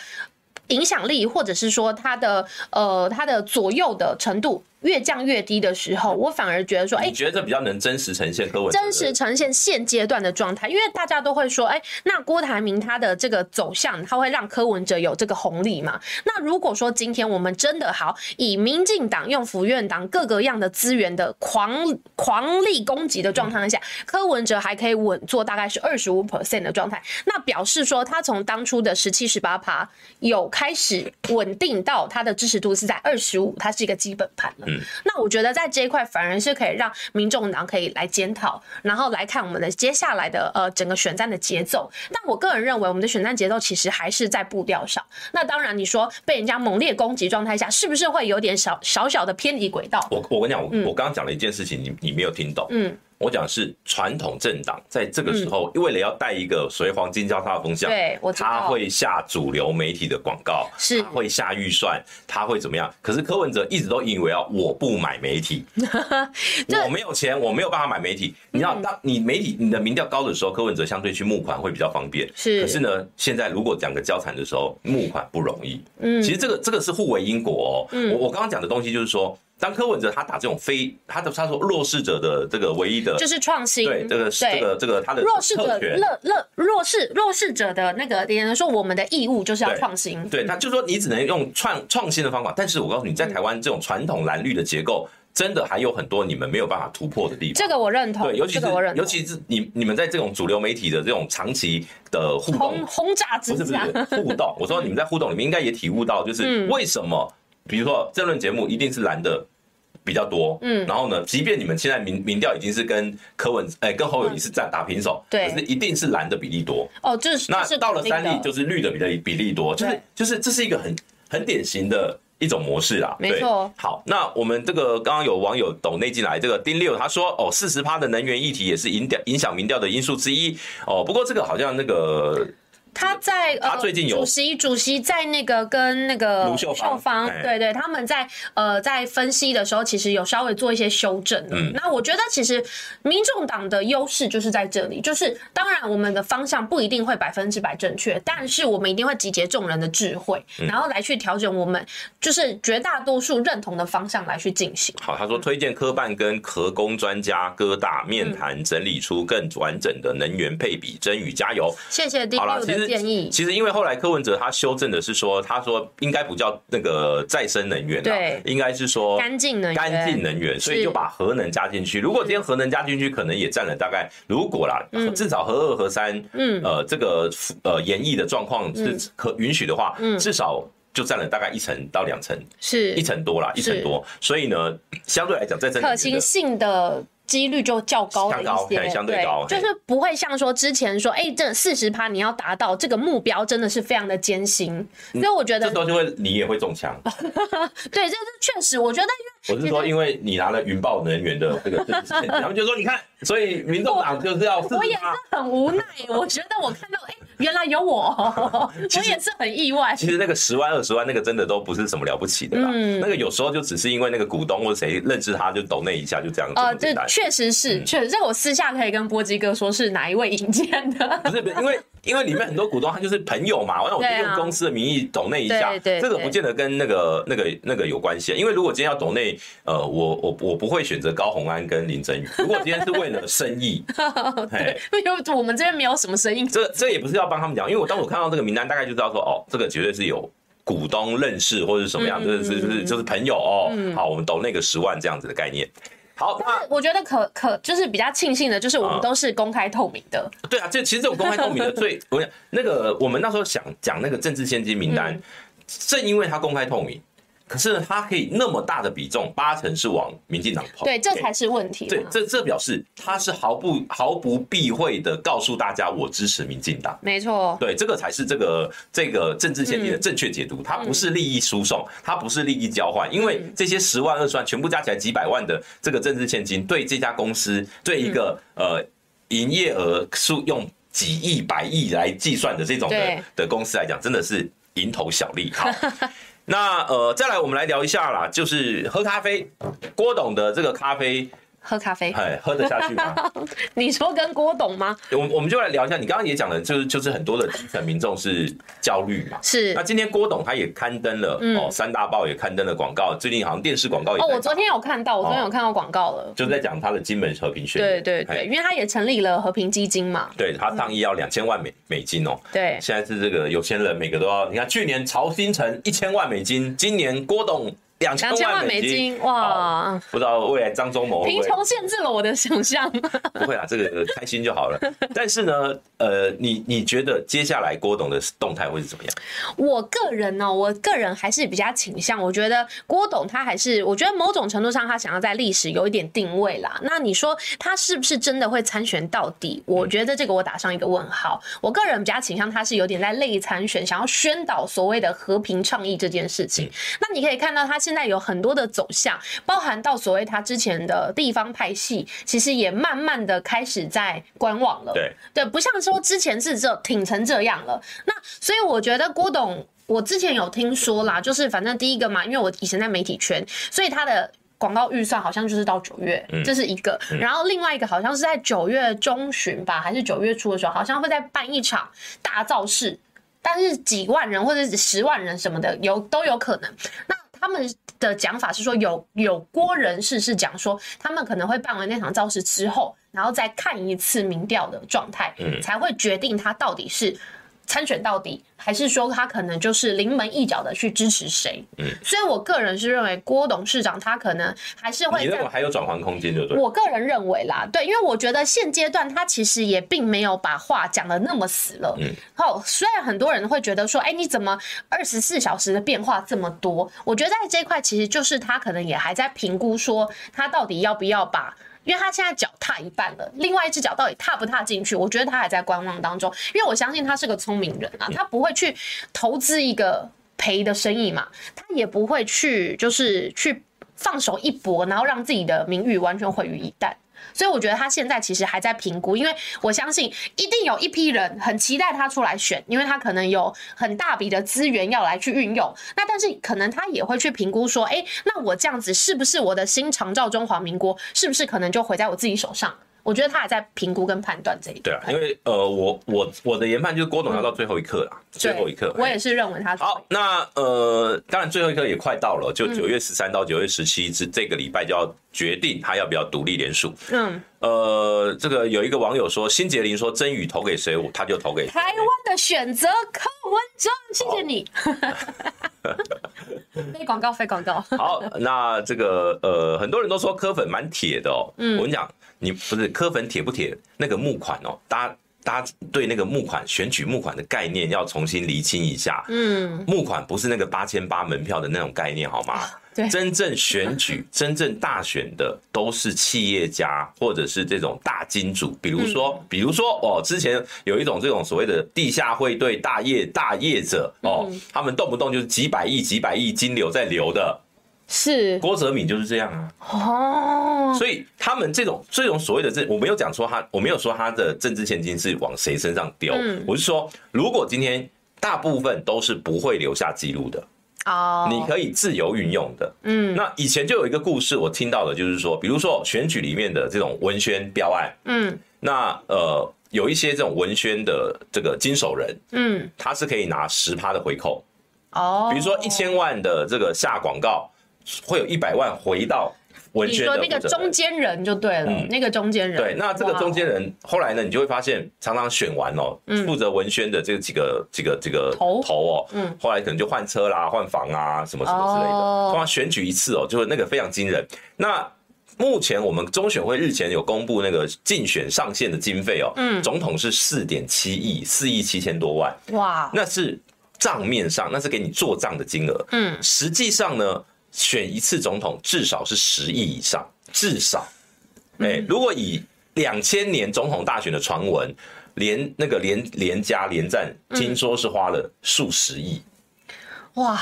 影响力或者是说他的呃他的左右的程度。越降越低的时候，我反而觉得说，哎，你觉得这比较能真实呈现柯文真实呈现现阶段的状态，因为大家都会说，哎，那郭台铭他的这个走向，他会让柯文哲有这个红利嘛？那如果说今天我们真的好以民进党用府院党各个样的资源的狂狂力攻击的状态下，柯文哲还可以稳坐大概是二十五 percent 的状态，那表示说他从当初的十七十八趴有开始稳定到他的支持度是在二十五，它是一个基本盘了。那我觉得在这一块反而是可以让民众党可以来检讨，然后来看我们的接下来的呃整个选战的节奏。但我个人认为，我们的选战节奏其实还是在步调上。那当然，你说被人家猛烈攻击状态下，是不是会有点小小小的偏离轨道？我我跟你讲，我我刚刚讲了一件事情，你你没有听懂。嗯。我讲是传统政党在这个时候，为了要带一个所谓黄金交叉的风向，对，他会下主流媒体的广告，是会下预算，他会怎么样？可是柯文哲一直都以为啊，我不买媒体，<laughs> 我没有钱，我没有办法买媒体。你知道，当你媒体你的民调高的时候，柯文哲相对去募款会比较方便。是，可是呢，现在如果两个交缠的时候，募款不容易。嗯，其实这个这个是互为因果哦。我我刚刚讲的东西就是说。当柯文哲他打这种非他的他说弱势者的这个唯一的，就是创新，对这个这个这个他的弱势者乐乐弱势弱势者的那个，别人说我们的义务就是要创新，对，他就是说你只能用创创新的方法，但是我告诉你，在台湾这种传统蓝绿的结构，真的还有很多你们没有办法突破的地方。这个我认同，对，尤其是尤其是你你们在这种主流媒体的这种长期的互动轰炸之下，不是不是互动，我说你们在互动里面应该也体悟到，就是为什么，比如说政论节目一定是蓝的。比较多，嗯，然后呢，即便你们现在民民调已经是跟柯文，哎、欸，跟侯友宜是战打平手，对，可是一定是蓝的比例多。哦，就是那到了三立就是绿的比例比例多，就是就是这是一个很很典型的一种模式啦。没错。好，那我们这个刚刚有网友抖内进来，这个丁六他说，哦，四十趴的能源议题也是影调影响民调的因素之一。哦，不过这个好像那个。他在呃，他最近有主席，主席在那个跟那个卢秀芳，对对，他们在呃在分析的时候，其实有稍微做一些修正。嗯，那我觉得其实民众党的优势就是在这里，就是当然我们的方向不一定会百分之百正确，但是我们一定会集结众人的智慧，然后来去调整我们就是绝大多数认同的方向来去进行。好，他说推荐科办跟核工专家哥大面谈，整理出更完整的能源配比，真宇加油！谢谢第六的。建议。其实，因为后来柯文哲他修正的是说，他说应该不叫那个再生能源，对，应该是说干净能源，干净能源，所以就把核能加进去。如果今天核能加进去，可能也占了大概，如果啦，至少核二、核三，嗯，呃，这个呃演绎的状况是可允许的话，嗯。至少就占了大概一层到两层，是。一层多啦，一层多。所以呢，相对来讲，在这可行性的。几率就较高的一些，相对高，就是不会像说之前说，哎，这四十趴你要达到这个目标，真的是非常的艰辛。所以我觉得这东西会你也会中枪。<laughs> 对，这是确实，我觉得因为我是说，因为你拿了云豹能源的这个证件，<laughs> 他们就说你看，所以民众党就是要。我也是很无奈，我觉得我看到，哎，原来有我，<laughs> 我也是很意外。其实那个十万二十万那个真的都不是什么了不起的啦，嗯那个有时候就只是因为那个股东或者谁认识他，就抖那一下就这样这么简单。确实是，确实，这个我私下可以跟波基哥说，是哪一位引荐的？<laughs> 不是，因为因为里面很多股东他就是朋友嘛，那我就用公司的名义抖那一下，这个不见得跟那个那个那个有关系。因为如果今天要抖那，呃，我我我不会选择高红安跟林珍羽。如果今天是为了生意，<laughs> 对，因为我们这边没有什么生意。这这也不是要帮他们讲，因为我当我看到这个名单，大概就知道说，哦，这个绝对是有股东认识或者是什么样，就是就是就是朋友哦。好，我们抖那个十万这样子的概念。好，但是我觉得可可就是比较庆幸的，就是我们都是公开透明的。对啊，这其实这种公开透明的最，<laughs> 我讲那个我们那时候想讲那个政治献金名单，正因为它公开透明。可是他可以那么大的比重，八成是往民进党跑，对，这才是问题。对，这这表示他是毫不毫不避讳的告诉大家，我支持民进党。没错，对，这个才是这个这个政治献金的正确解读。它不是利益输送，它不是利益交换，因为这些十万二十万全部加起来几百万的这个政治献金，对这家公司，对一个呃营业额数用几亿百亿来计算的这种的的公司来讲，真的是蝇头小利。好。<laughs> 那呃，再来我们来聊一下啦，就是喝咖啡，郭董的这个咖啡。喝咖啡，哎，喝得下去吗？<laughs> 你说跟郭董吗？我我们就来聊一下，你刚刚也讲了，就是就是很多的基层民众是焦虑嘛。是。那今天郭董他也刊登了哦，三大报也刊登了广告，最近好像电视广告也。哦，我昨天有看到，我昨天有看到广告了，就在讲他的金门和平宣言。对对对，因为他也成立了和平基金嘛。对，他倡议要两千万美美金哦。对。现在是这个有钱人每个都要，你看去年曹新成一千万美金，今年郭董。两千万美金哇！不知道未来张忠谋贫穷限制了我的想象。<laughs> 不会啊，这个开心就好了。<laughs> 但是呢，呃，你你觉得接下来郭董的动态会是怎么样？我个人呢，我个人还是比较倾向，我觉得郭董他还是，我觉得某种程度上他想要在历史有一点定位啦。那你说他是不是真的会参选到底？我觉得这个我打上一个问号。我个人比较倾向他是有点在类参选，想要宣导所谓的和平倡议这件事情。那你可以看到他现在。现在有很多的走向，包含到所谓他之前的地方派系，其实也慢慢的开始在观望了。对对，不像说之前是这挺成这样了。那所以我觉得郭董，我之前有听说啦，就是反正第一个嘛，因为我以前在媒体圈，所以他的广告预算好像就是到九月，这是一个。然后另外一个好像是在九月中旬吧，还是九月初的时候，好像会再办一场大造势。但是几万人或者是十万人什么的有都有可能。那他们的讲法是说有，有有郭人士是讲说，他们可能会办完那场造势之后，然后再看一次民调的状态，才会决定他到底是参选到底，还是说他可能就是临门一脚的去支持谁？嗯，所以我个人是认为郭董事长他可能还是会。你认为还有转换空间，就对。我个人认为啦，对，因为我觉得现阶段他其实也并没有把话讲得那么死了。嗯。好，虽然很多人会觉得说，哎，你怎么二十四小时的变化这么多？我觉得在这一块，其实就是他可能也还在评估，说他到底要不要把。因为他现在脚踏一半了，另外一只脚到底踏不踏进去？我觉得他还在观望当中。因为我相信他是个聪明人啊，他不会去投资一个赔的生意嘛，他也不会去就是去放手一搏，然后让自己的名誉完全毁于一旦。所以我觉得他现在其实还在评估，因为我相信一定有一批人很期待他出来选，因为他可能有很大笔的资源要来去运用。那但是可能他也会去评估说，哎，那我这样子是不是我的新长照中华民国，是不是可能就毁在我自己手上？我觉得他还在评估跟判断这一点。对啊，因为呃，我我我的研判就是郭董要到最后一刻啦，嗯、最后一刻。我也是认为他好。那呃，当然最后一刻也快到了，就九月十三到九月十七是这个礼拜就要决定他要不要独立连署。嗯。呃，这个有一个网友说，辛杰林说曾宇投给谁，他就投给。台湾的选择，柯文哲，谢谢你。非 <laughs> 广告，非广告。好，那这个呃，很多人都说柯粉蛮铁的哦。嗯，我跟你讲，你不是柯粉铁不铁？那个募款哦，大家大家对那个募款选举募款的概念要重新厘清一下。嗯，募款不是那个八千八门票的那种概念，好吗？对，真正选举、真正大选的都是企业家或者是这种大金主，比如说，比如说哦，之前有一种这种所谓的地下汇兑大业大业者哦，他们动不动就是几百亿、几百亿金流在流的，是郭哲敏就是这样啊。哦，所以他们这种这种所谓的这，我没有讲说他，我没有说他的政治现金是往谁身上丢，我是说，如果今天大部分都是不会留下记录的。哦，你可以自由运用的。嗯，那以前就有一个故事，我听到的就是说，比如说选举里面的这种文宣标案，嗯，那呃有一些这种文宣的这个经手人，嗯，他是可以拿十趴的回扣。哦，比如说一千万的这个下广告，会有一百万回到。你说那个中间人就对了，嗯、那个中间人。对，那这个中间人后来呢，你就会发现，常常选完哦，负责文宣的这个几个、几个、这个头头哦，嗯，后来可能就换车啦、换房啊，什么什么之类的。通常选举一次哦，就是那个非常惊人。那目前我们中选会日前有公布那个竞选上限的经费哦，嗯，总统是四点七亿，四亿七千多万，哇，那是账面上，那是给你做账的金额，嗯，实际上呢？选一次总统至少是十亿以上，至少。哎，如果以两千年总统大选的传闻，连那个连连加连战，听说是花了数十亿。哇，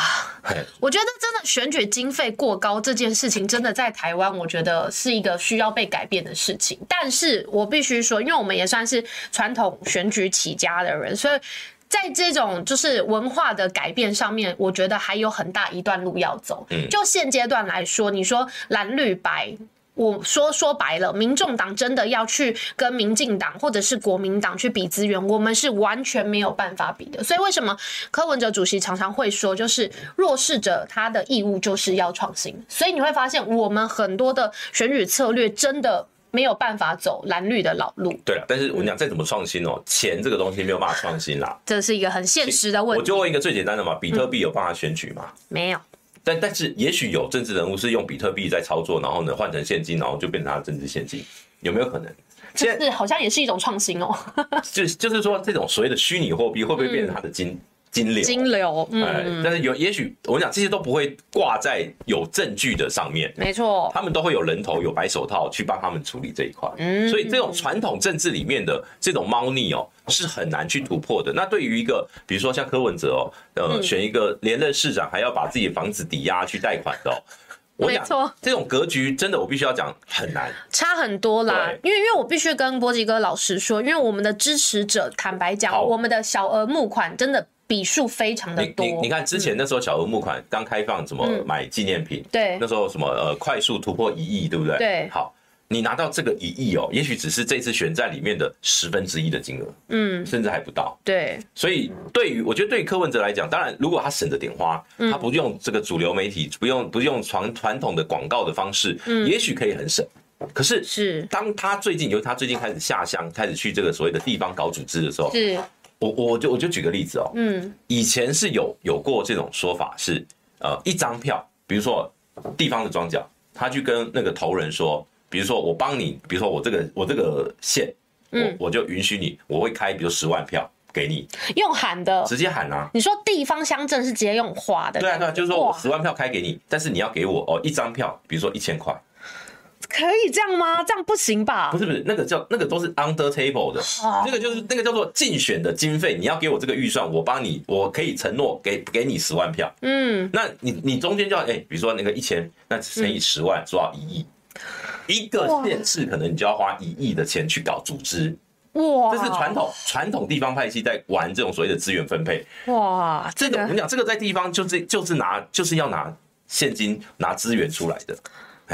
我觉得真的选举经费过高这件事情，真的在台湾，我觉得是一个需要被改变的事情。但是我必须说，因为我们也算是传统选举起家的人，所以。在这种就是文化的改变上面，我觉得还有很大一段路要走。嗯，就现阶段来说，你说蓝绿白，我说说白了，民众党真的要去跟民进党或者是国民党去比资源，我们是完全没有办法比的。所以为什么柯文哲主席常常会说，就是弱势者他的义务就是要创新。所以你会发现，我们很多的选举策略真的。没有办法走蓝绿的老路。对了，但是我跟你讲，再怎么创新哦，钱这个东西没有办法创新啦。这是一个很现实的问题。我就问一个最简单的嘛，比特币有办法选举吗？没有。但但是也许有政治人物是用比特币在操作，然后呢换成现金，然后就变成他的政治现金，有没有可能？这是好像也是一种创新哦。<laughs> 就就是说，这种所谓的虚拟货币会不会变成他的金？金流，金流，嗯，但是有，也许我跟你讲，这些都不会挂在有证据的上面，没错，他们都会有人头、有白手套去帮他们处理这一块，嗯，所以这种传统政治里面的这种猫腻哦，是很难去突破的。那对于一个，比如说像柯文哲哦，呃，选一个连任市长，还要把自己的房子抵押去贷款的哦，<laughs> 没错，这种格局真的，我必须要讲很难，差很多啦。因为，因为我必须跟波吉哥老师说，因为我们的支持者，坦白讲，我们的小额募款真的。笔数非常的多。你你你看之前那时候小额募款刚开放，怎么买纪念品？对，那时候什么呃快速突破一亿，对不对？对。好，你拿到这个一亿哦，也许只是这次选战里面的十分之一的金额，嗯，甚至还不到。对。所以对于我觉得对于柯文哲来讲，当然如果他省着点花，他不用这个主流媒体，不用不用传传统的广告的方式，嗯，也许可以很省。可是是当他最近，由他最近开始下乡，开始去这个所谓的地方搞组织的时候，是。我我就我就举个例子哦，嗯，以前是有有过这种说法是，呃，一张票，比如说地方的庄脚，他去跟那个头人说，比如说我帮你，比如说我这个我这个县，我我就允许你，我会开比如十万票给你，用喊的，直接喊啊，你说地方乡镇是直接用花的，对啊对啊，就是说我十万票开给你，但是你要给我哦一张票，比如说一千块。可以这样吗？这样不行吧？不是不是，那个叫那个都是 under table 的，那个就是那个叫做竞选的经费，你要给我这个预算，我帮你，我可以承诺给给你十万票。嗯，那你你中间就要哎、欸，比如说那个一千，那乘以十万，做到一亿，一个县市可能你就要花一亿的钱去搞组织。哇，这是传统传统地方派系在玩这种所谓的资源分配。哇，这个我跟你讲，这个在地方就是就是拿就是要拿现金拿资源出来的。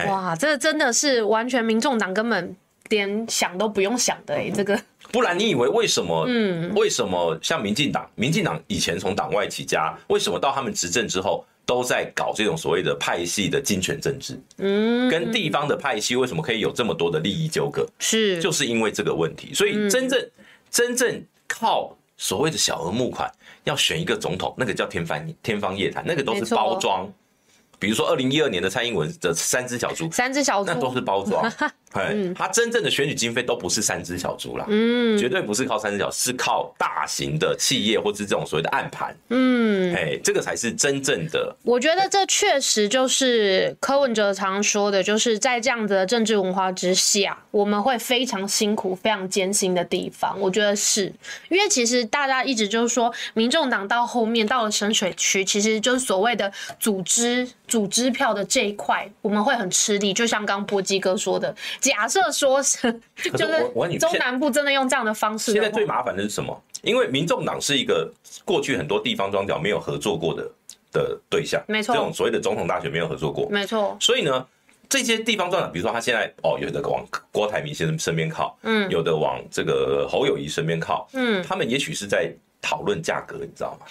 哇，这真的是完全民众党根本连想都不用想的哎，这个 <laughs> 不然你以为为什么？嗯，为什么像民进党？民进党以前从党外起家，为什么到他们执政之后都在搞这种所谓的派系的金权政治？嗯，跟地方的派系为什么可以有这么多的利益纠葛？是，就是因为这个问题。所以真正真正靠所谓的小额募款要选一个总统，那个叫天方天方夜谭，那个都是包装。比如说，二零一二年的蔡英文的三只小猪，三只小猪那都是包装。<laughs> 哎，他真正的选举经费都不是三只小猪啦，嗯，绝对不是靠三只小，是靠大型的企业或是这种所谓的暗盘，嗯，哎，这个才是真正的。我觉得这确实就是柯文哲常说的，就是在这样子的政治文化之下，我们会非常辛苦、非常艰辛的地方。我觉得是因为其实大家一直就是说，民众党到后面到了深水区，其实就是所谓的组织。组织票的这一块，我们会很吃力。就像刚波基哥说的，假设说是，就是中南部真的用这样的方式。现在最麻烦的是什么？因为民众党是一个过去很多地方庄脚没有合作过的的对象，没错，这种所谓的总统大选没有合作过，没错。所以呢，这些地方庄脚，比如说他现在哦，有的往郭台铭先生身边靠，嗯，有的往这个侯友宜身边靠，嗯，他们也许是在讨论价格，你知道吗？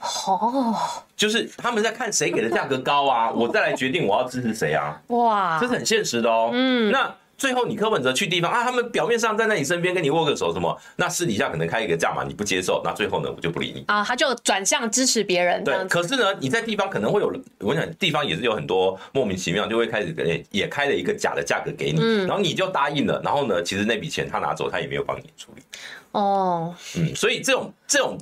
哦，就是他们在看谁给的价格高啊，<laughs> 我再来决定我要支持谁啊。哇，这是很现实的哦。嗯，那最后你柯文哲去地方啊，他们表面上站在你身边跟你握个手什么，那私底下可能开一个价码，你不接受，那最后呢，我就不理你啊，他就转向支持别人。对，可是呢，你在地方可能会有，我想地方也是有很多莫名其妙就会开始给也开了一个假的价格给你，然后你就答应了，然后呢，其实那笔钱他拿走，他也没有帮你处理。哦，嗯，所以这种这种。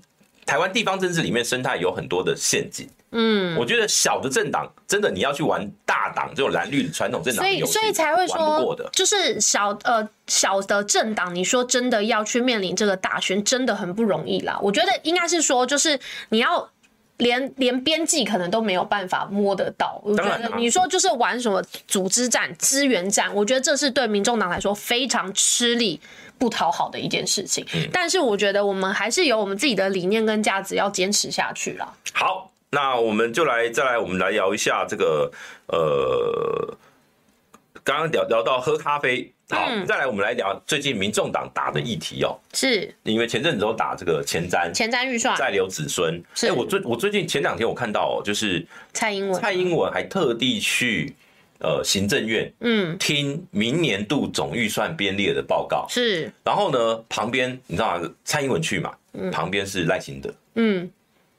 台湾地方政治里面生态有很多的陷阱，嗯，我觉得小的政党真的你要去玩大党这种蓝绿传统政党，所以所以才会说，就是小呃小的政党，你说真的要去面临这个大选，真的很不容易啦。我觉得应该是说，就是你要连连边际可能都没有办法摸得到。我觉得你说就是玩什么组织战、资源战，我觉得这是对民众党来说非常吃力。不讨好的一件事情，但是我觉得我们还是有我们自己的理念跟价值要坚持下去啦。好，那我们就来再来，我们来聊一下这个呃，刚刚聊聊到喝咖啡，好，嗯、再来我们来聊最近民众党打的议题哦、喔，是。因为前阵子都打这个前瞻。前瞻预算。再留子孙，哎、欸，我最我最近前两天我看到哦、喔，就是蔡英文。蔡英文还特地去。呃，行政院嗯，听明年度总预算编列的报告。是，然后呢，旁边你知道？蔡英文去嘛，旁边是赖清德，嗯，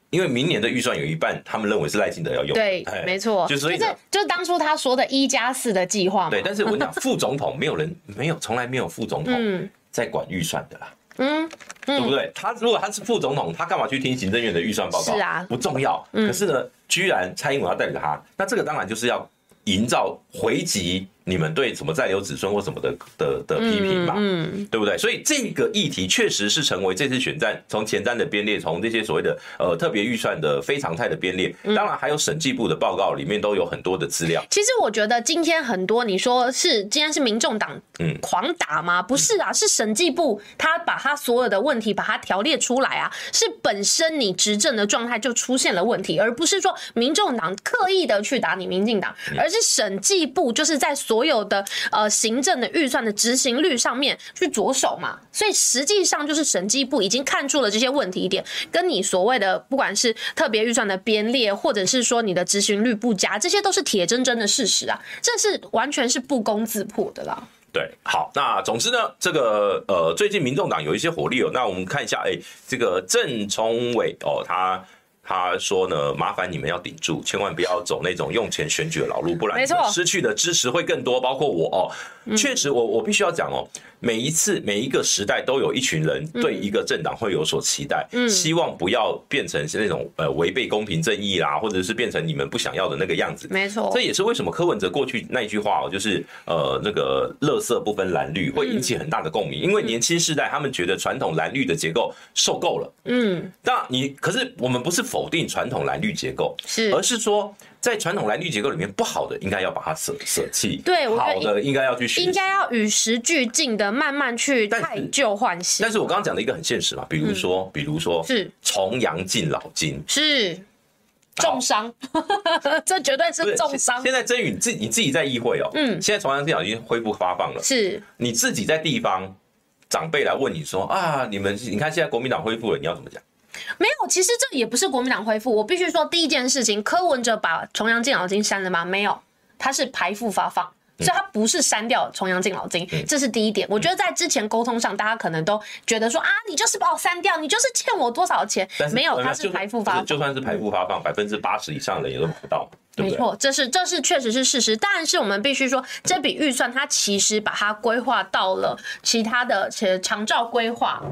因为明年的预算有一半，他们认为是赖清德要用，对，没错，就所以就是当初他说的一加四的计划，<laughs> 对，但是我跟你讲，副总统没有人没有从来没有副总统在管预算的啦，嗯，对不对？他如果他是副总统，他干嘛去听行政院的预算报告？是啊，不重要。可是呢，居然蔡英文要带着他，那这个当然就是要。营造回击你们对什么再留子孙或什么的的的批评嘛，嗯，对不对？所以这个议题确实是成为这次选战从前瞻的编列，从这些所谓的呃特别预算的非常态的编列，当然还有审计部的报告里面都有很多的资料。其实我觉得今天很多你说是今天是民众党嗯狂打吗？不是啊，是审计部他把他所有的问题把它条列出来啊，是本身你执政的状态就出现了问题，而不是说民众党刻意的去打你民进党，而是审计部就是在所所有的呃行政的预算的执行率上面去着手嘛，所以实际上就是审计部已经看出了这些问题点，跟你所谓的不管是特别预算的编列，或者是说你的执行率不佳，这些都是铁铮铮的事实啊，这是完全是不攻自破的啦。对，好，那总之呢，这个呃，最近民众党有一些火力哦，那我们看一下，哎、这个郑聪伟哦，他。他说呢，麻烦你们要顶住，千万不要走那种用钱选举的老路，不然失去的支持会更多。包括我哦，确实我，我我必须要讲哦，每一次每一个时代都有一群人对一个政党会有所期待，嗯，希望不要变成是那种呃违背公平正义啦，或者是变成你们不想要的那个样子。没错，这也是为什么柯文哲过去那一句话哦，就是呃那个乐色不分蓝绿会引起很大的共鸣，因为年轻世代他们觉得传统蓝绿的结构受够了，嗯，那你可是我们不是否。否定传统蓝绿结构，是，而是说在传统蓝绿结构里面不好的应该要把它舍舍弃，对，好的应该要去学，应该要与时俱进的慢慢去汰旧换新。但是我刚刚讲的一个很现实嘛，比如说，嗯、比如说是。重阳敬老金，是。重伤，<laughs> 这绝对是重伤。现在真宇，你自己你自己在议会哦，嗯，现在重阳敬老金恢复发放了，是。你自己在地方长辈来问你说啊，你们你看现在国民党恢复了，你要怎么讲？没有，其实这也不是国民党恢复。我必须说，第一件事情，柯文哲把重阳敬老金删了吗？没有，他是排付发放，所以他不是删掉重阳敬老金，这是第一点。我觉得在之前沟通上，大家可能都觉得说啊，你就是把我删掉，你就是欠我多少钱？没有，他是排付发放，就算是排付发放，百分之八十以上的也都不到。没错，这是这是确实是事实。但是我们必须说，这笔预算它其实把它规划到了其他的且长照规划。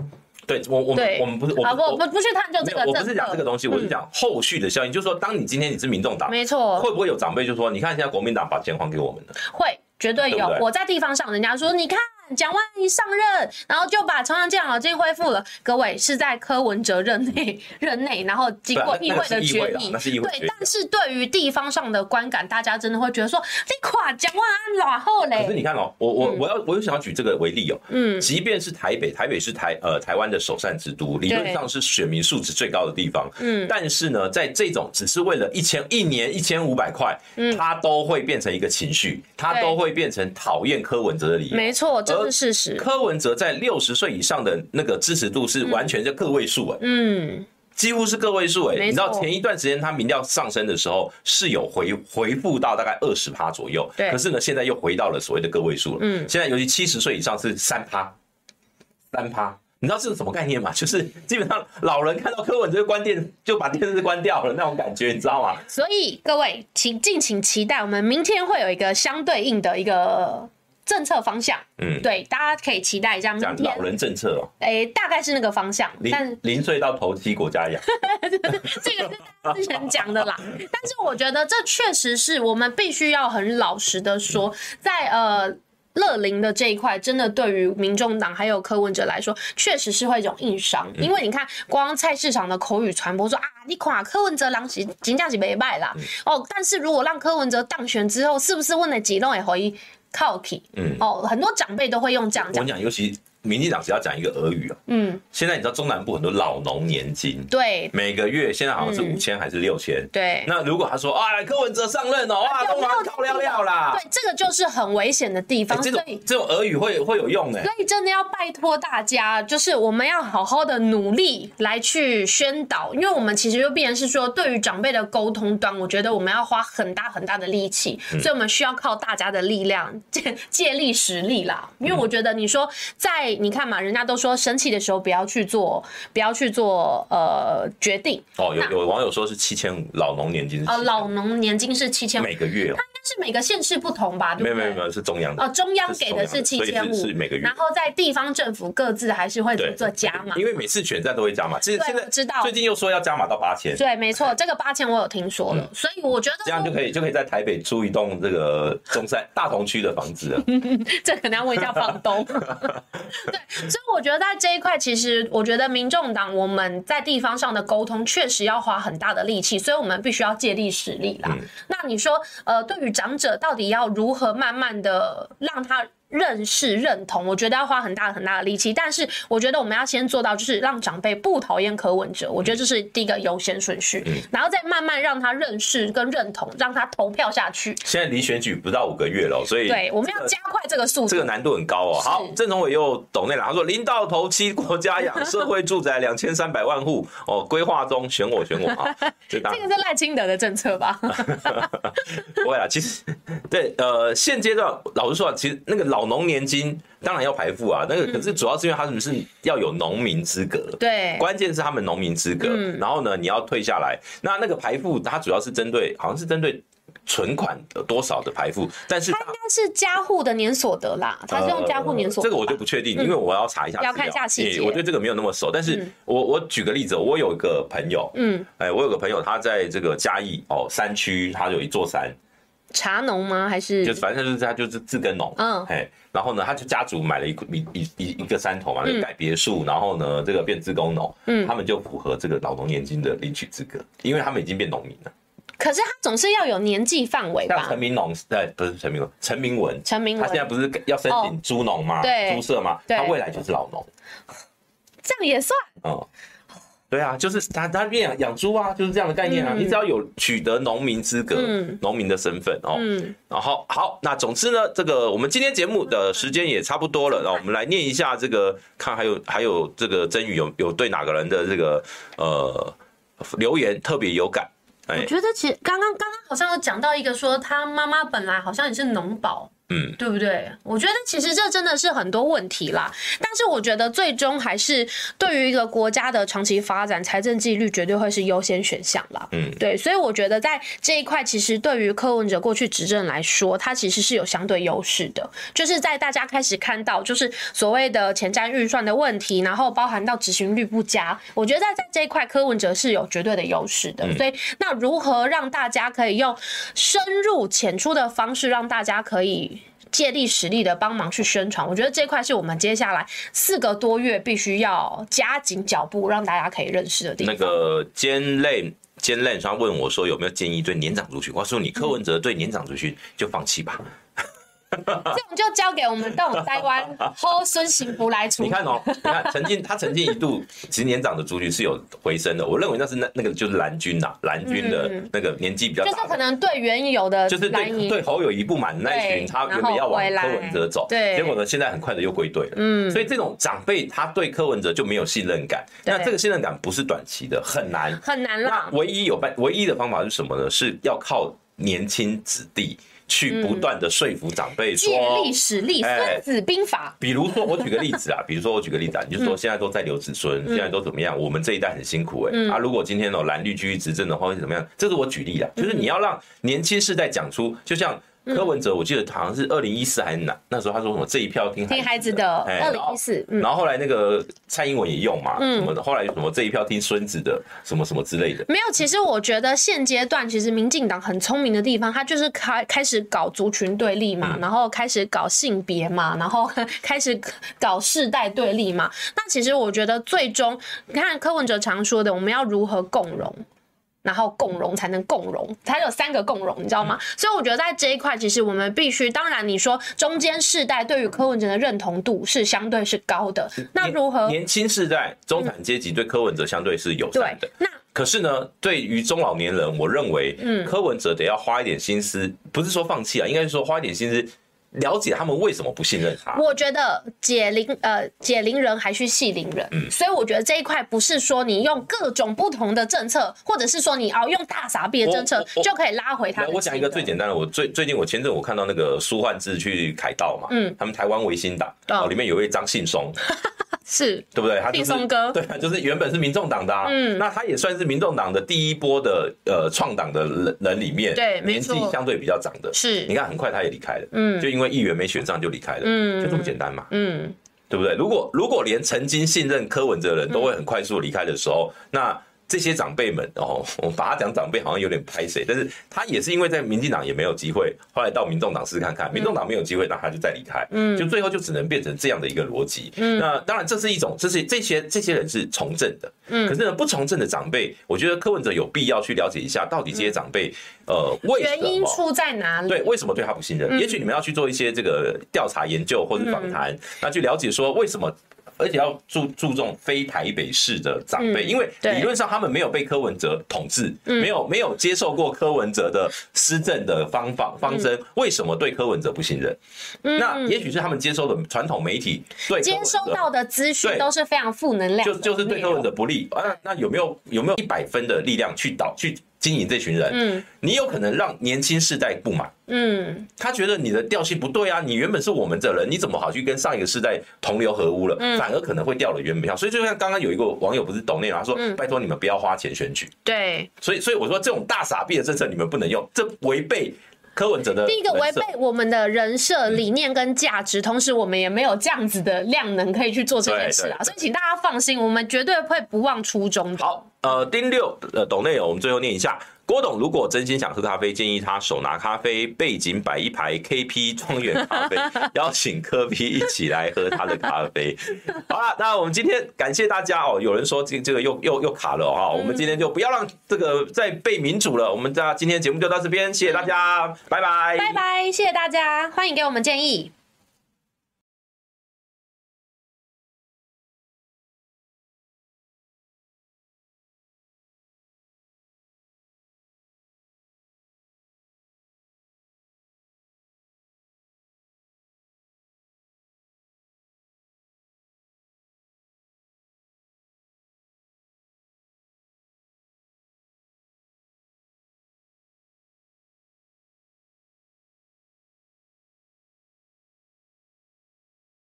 对我，我们我们不是，我不不不去探究这个，我不是讲这个东西，我是讲后续的效应，就是说，当你今天你是民众党，没错，会不会有长辈就说，你看现在国民党把钱还给我们了？会，绝对有。我在地方上，人家说，你看。蒋万安一上任，然后就把重阳健保金恢复了。各位是在柯文哲任内任内，然后经过议会的决 <laughs> 议，对。但是对于地方上的观感，大家真的会觉得说，你垮蒋万安老后嘞。可是你看哦，我我我要我又想要举这个为例哦，嗯，即便是台北，台北是台呃台湾的首善之都，理论上是选民素质最高的地方，嗯，但是呢，在这种只是为了一千一年一千五百块，嗯，它都会变成一个情绪，它都会变成讨厌柯文哲的理由，没错。这是事实。柯文哲在六十岁以上的那个支持度是完全是个位数哎，嗯，几乎是个位数哎。你知道前一段时间他民调上升的时候是有回回复到大概二十趴左右，对。可是呢，现在又回到了所谓的个位数了。嗯，现在尤其七十岁以上是三趴，三趴。你知道这是什么概念吗？就是基本上老人看到柯文哲关电就把电视关掉了那种感觉，你知道吗？所以各位请敬请期待，我们明天会有一个相对应的一个。政策方向，嗯，对，大家可以期待一下。讲老人政策哦，哎、欸，大概是那个方向。但零岁到头七国家养，<laughs> 这个是之前讲的啦。<laughs> 但是我觉得这确实是我们必须要很老实的说，在呃乐龄的这一块，真的对于民众党还有柯文哲来说，确实是会一种硬伤。因为你看，光菜市场的口语传播说啊，你垮柯文哲狼是金价是没卖啦。哦，但是如果让柯文哲当选之后，是不是问了几弄也可以？靠体，嗯，哦，很多长辈都会用这样讲。我讲，尤其。民进党只要讲一个俄语啊，嗯，现在你知道中南部很多老农年金，对，每个月现在好像是五千还是六千，对。那如果他说啊，柯文哲上任哦，哇，都拿靠料料啦，对，这个就是很危险的地方。这种这种俄语会会有用的，所以真的要拜托大家，就是我们要好好的努力来去宣导，因为我们其实就变成是说，对于长辈的沟通端，我觉得我们要花很大很大的力气，所以我们需要靠大家的力量借借力使力啦。因为我觉得你说在你看嘛，人家都说生气的时候不要去做，不要去做呃决定。哦，有有网友说是七千五，老农年金是。哦，老农年金是七千五，每个月哦。是每个县市不同吧？对不对？没有没有没有，是中央的。哦，中央给的是七千五，是每个月。然后在地方政府各自还是会做加码，因为每次选战都会加码。其实现在知道，最近又说要加码到八千。对，没错，这个八千我有听说了，所以我觉得这样就可以就可以在台北租一栋这个中山大同区的房子了。<laughs> 这可能要问一下房东。<laughs> 对，所以我觉得在这一块，其实我觉得民众党我们在地方上的沟通确实要花很大的力气，所以我们必须要借力使力啦。那你说，呃，对于长者到底要？要如何慢慢的让他认识认同，我觉得要花很大很大的力气，但是我觉得我们要先做到，就是让长辈不讨厌柯文哲，我觉得这是第一个优先顺序，嗯，然后再慢慢让他认识跟认同，让他投票下去。现在离选举不到五个月了，所以对，我们要加快这个速度，这个难度很高哦。好，郑崇伟又抖内了，他说零到头七国家养社会住宅两千三百万户哦，规划中选我选我啊，<laughs> 这个是赖清德的政策吧？<laughs> 不会啊，其实对呃，现阶段老实说，其实那个老。老农年金当然要排富啊，那个可是主要是因为他们是要有农民资格，对，关键是他们农民资格，然后呢，你要退下来，那那个排富它主要是针对，好像是针对。存款有多少的排付？但是它应该是家户的年所得啦，它是用家户年所得。这个我就不确定，因为我要查一下。要看一下细节。我对这个没有那么熟，但是我我举个例子，我有一个朋友，嗯，哎，我有个朋友，他在这个嘉义哦山区，他有一座山。茶农吗？还是？就反正就是他就是自耕农，嗯，哎，然后呢，他就家族买了一一一一一个山头嘛，就盖别墅，然后呢，这个变自工农，嗯，他们就符合这个老农年金的领取资格，因为他们已经变农民了。可是他总是要有年纪范围吧？陈明农，对，不是陈明农，陈明文，陈明文，他现在不是要申请猪农吗？对，猪舍吗？他未来就是老农，这样也算？哦，对啊，就是他他变养养猪啊，就是这样的概念啊。你只要有取得农民资格，农民的身份哦。嗯，然后好，那总之呢，这个我们今天节目的时间也差不多了，然后我们来念一下这个，看还有还有这个真宇有有对哪个人的这个呃留言特别有感。我觉得其实刚刚刚刚好像有讲到一个说他妈妈本来好像也是农保。嗯，对不对？我觉得其实这真的是很多问题啦。但是我觉得最终还是对于一个国家的长期发展，财政纪律绝对会是优先选项啦。嗯，对。所以我觉得在这一块，其实对于柯文哲过去执政来说，他其实是有相对优势的。就是在大家开始看到，就是所谓的前瞻预算的问题，然后包含到执行率不佳，我觉得在在这一块，柯文哲是有绝对的优势的。所以那如何让大家可以用深入浅出的方式，让大家可以。借力使力的帮忙去宣传，我觉得这块是我们接下来四个多月必须要加紧脚步，让大家可以认识的地方。那个尖类尖类，他问我说有没有建议对年长族群？我说你柯文哲对年长族群就放弃吧。<laughs> 这种就交给我们这种台湾后孙幸福来处理。你看哦，你看曾经他曾经一度，其实年长的族群是有回升的。我认为那是那那个就是蓝军呐，蓝军的那个年纪比较大，就是可能对原有的就是对对侯友谊不满那一群，他原本要往柯文哲走，对，结果呢现在很快的又归队了。嗯，所以这种长辈他对柯文哲就没有信任感，那这个信任感不是短期的，很难很难了。唯一有办唯一的方法是什么呢？是要靠年轻子弟。去不断的说服长辈说，借力使力，孙子兵法。比如说，我举个例子啊，<laughs> 比如说我举个例子啊，你就说现在都在留子孙，现在都怎么样？我们这一代很辛苦哎，啊，如果今天哦蓝绿继续执政的话会怎么样？这是我举例啊，就是你要让年轻世代讲出，就像。柯文哲，我记得好像是二零一四还是哪？那时候他说什么这一票听听孩子的。二零一四，然后后来那个蔡英文也用嘛，什么的。后来什么这一票听孙子的，什么什么之类的。没有，其实我觉得现阶段其实民进党很聪明的地方，他就是开开始搞族群对立嘛，然后开始搞性别嘛，<laughs> 然后开始搞世代对立嘛。那其实我觉得最终，你看柯文哲常说的，我们要如何共荣？然后共荣才能共荣，才有三个共荣，你知道吗？嗯、所以我觉得在这一块，其实我们必须，当然你说中间世代对于柯文哲的认同度是相对是高的，那如何？年轻世代、中产阶级对柯文哲相对是友善的。那可是呢，对于中老年人，我认为，嗯，柯文哲得要花一点心思，不是说放弃啊，应该是说花一点心思。了解他们为什么不信任他？我觉得解铃呃解铃人还须系铃人，嗯，所以我觉得这一块不是说你用各种不同的政策，或者是说你哦用大傻逼的政策就可以拉回他。我讲一个最简单的，我最最近我前阵我看到那个苏焕智去凯道嘛，嗯，他们台湾维新党哦。里面有一位张信松。<laughs> 是。对不对？他就是松哥，对，就是原本是民众党的，嗯，那他也算是民众党的第一波的呃创党的人人里面，对，年纪相对比较长的，是，你看很快他也离开了，嗯，就因为议员没选上就离开了，嗯，就这么简单嘛，嗯，对不对？如果如果连曾经信任柯文哲的人都会很快速离开的时候，那。这些长辈们哦，<laughs> 我把他讲长辈好像有点拍谁，但是他也是因为在民进党也没有机会，后来到民众党试看看，民众党没有机会，那他就再离开，嗯，就最后就只能变成这样的一个逻辑，嗯，那当然这是一种，这是这些这些人是从政的，嗯，可是呢不从政的长辈，我觉得柯文哲有必要去了解一下，到底这些长辈呃为什么原因出在哪里？对，为什么对他不信任？也许你们要去做一些这个调查研究或者访谈，那去了解说为什么。而且要注注重非台北市的长辈，因为理论上他们没有被柯文哲统治，没有没有接受过柯文哲的施政的方法方针，为什么对柯文哲不信任？那也许是他们接收的传统媒体对接收到的资讯都是非常负能量，就就是对柯文哲不利啊。那有没有有没有一百分的力量去导去？经营这群人，嗯，你有可能让年轻世代不满，嗯，他觉得你的调性不对啊，你原本是我们这人，你怎么好去跟上一个世代同流合污了？嗯，反而可能会掉了原本票。所以就像刚刚有一个网友不是抖内容，他说，拜托你们不要花钱选举，对，所以所以我说这种大傻逼的政策你们不能用，这违背。柯文哲的第一个违背我们的人设理念跟价值，同时我们也没有这样子的量能可以去做这件事啊，所以请大家放心，我们绝对会不忘初衷。好，呃，丁六呃，董内容我们最后念一下。郭董如果真心想喝咖啡，建议他手拿咖啡，背景摆一排 KP 庄园咖啡，<laughs> 邀请科 P 一起来喝他的咖啡。<laughs> 好了，那我们今天感谢大家哦。有人说这这个又又又卡了哈，我们今天就不要让这个再被民主了。我们家今天节目就到这边，谢谢大家，拜拜，拜拜，谢谢大家，欢迎给我们建议。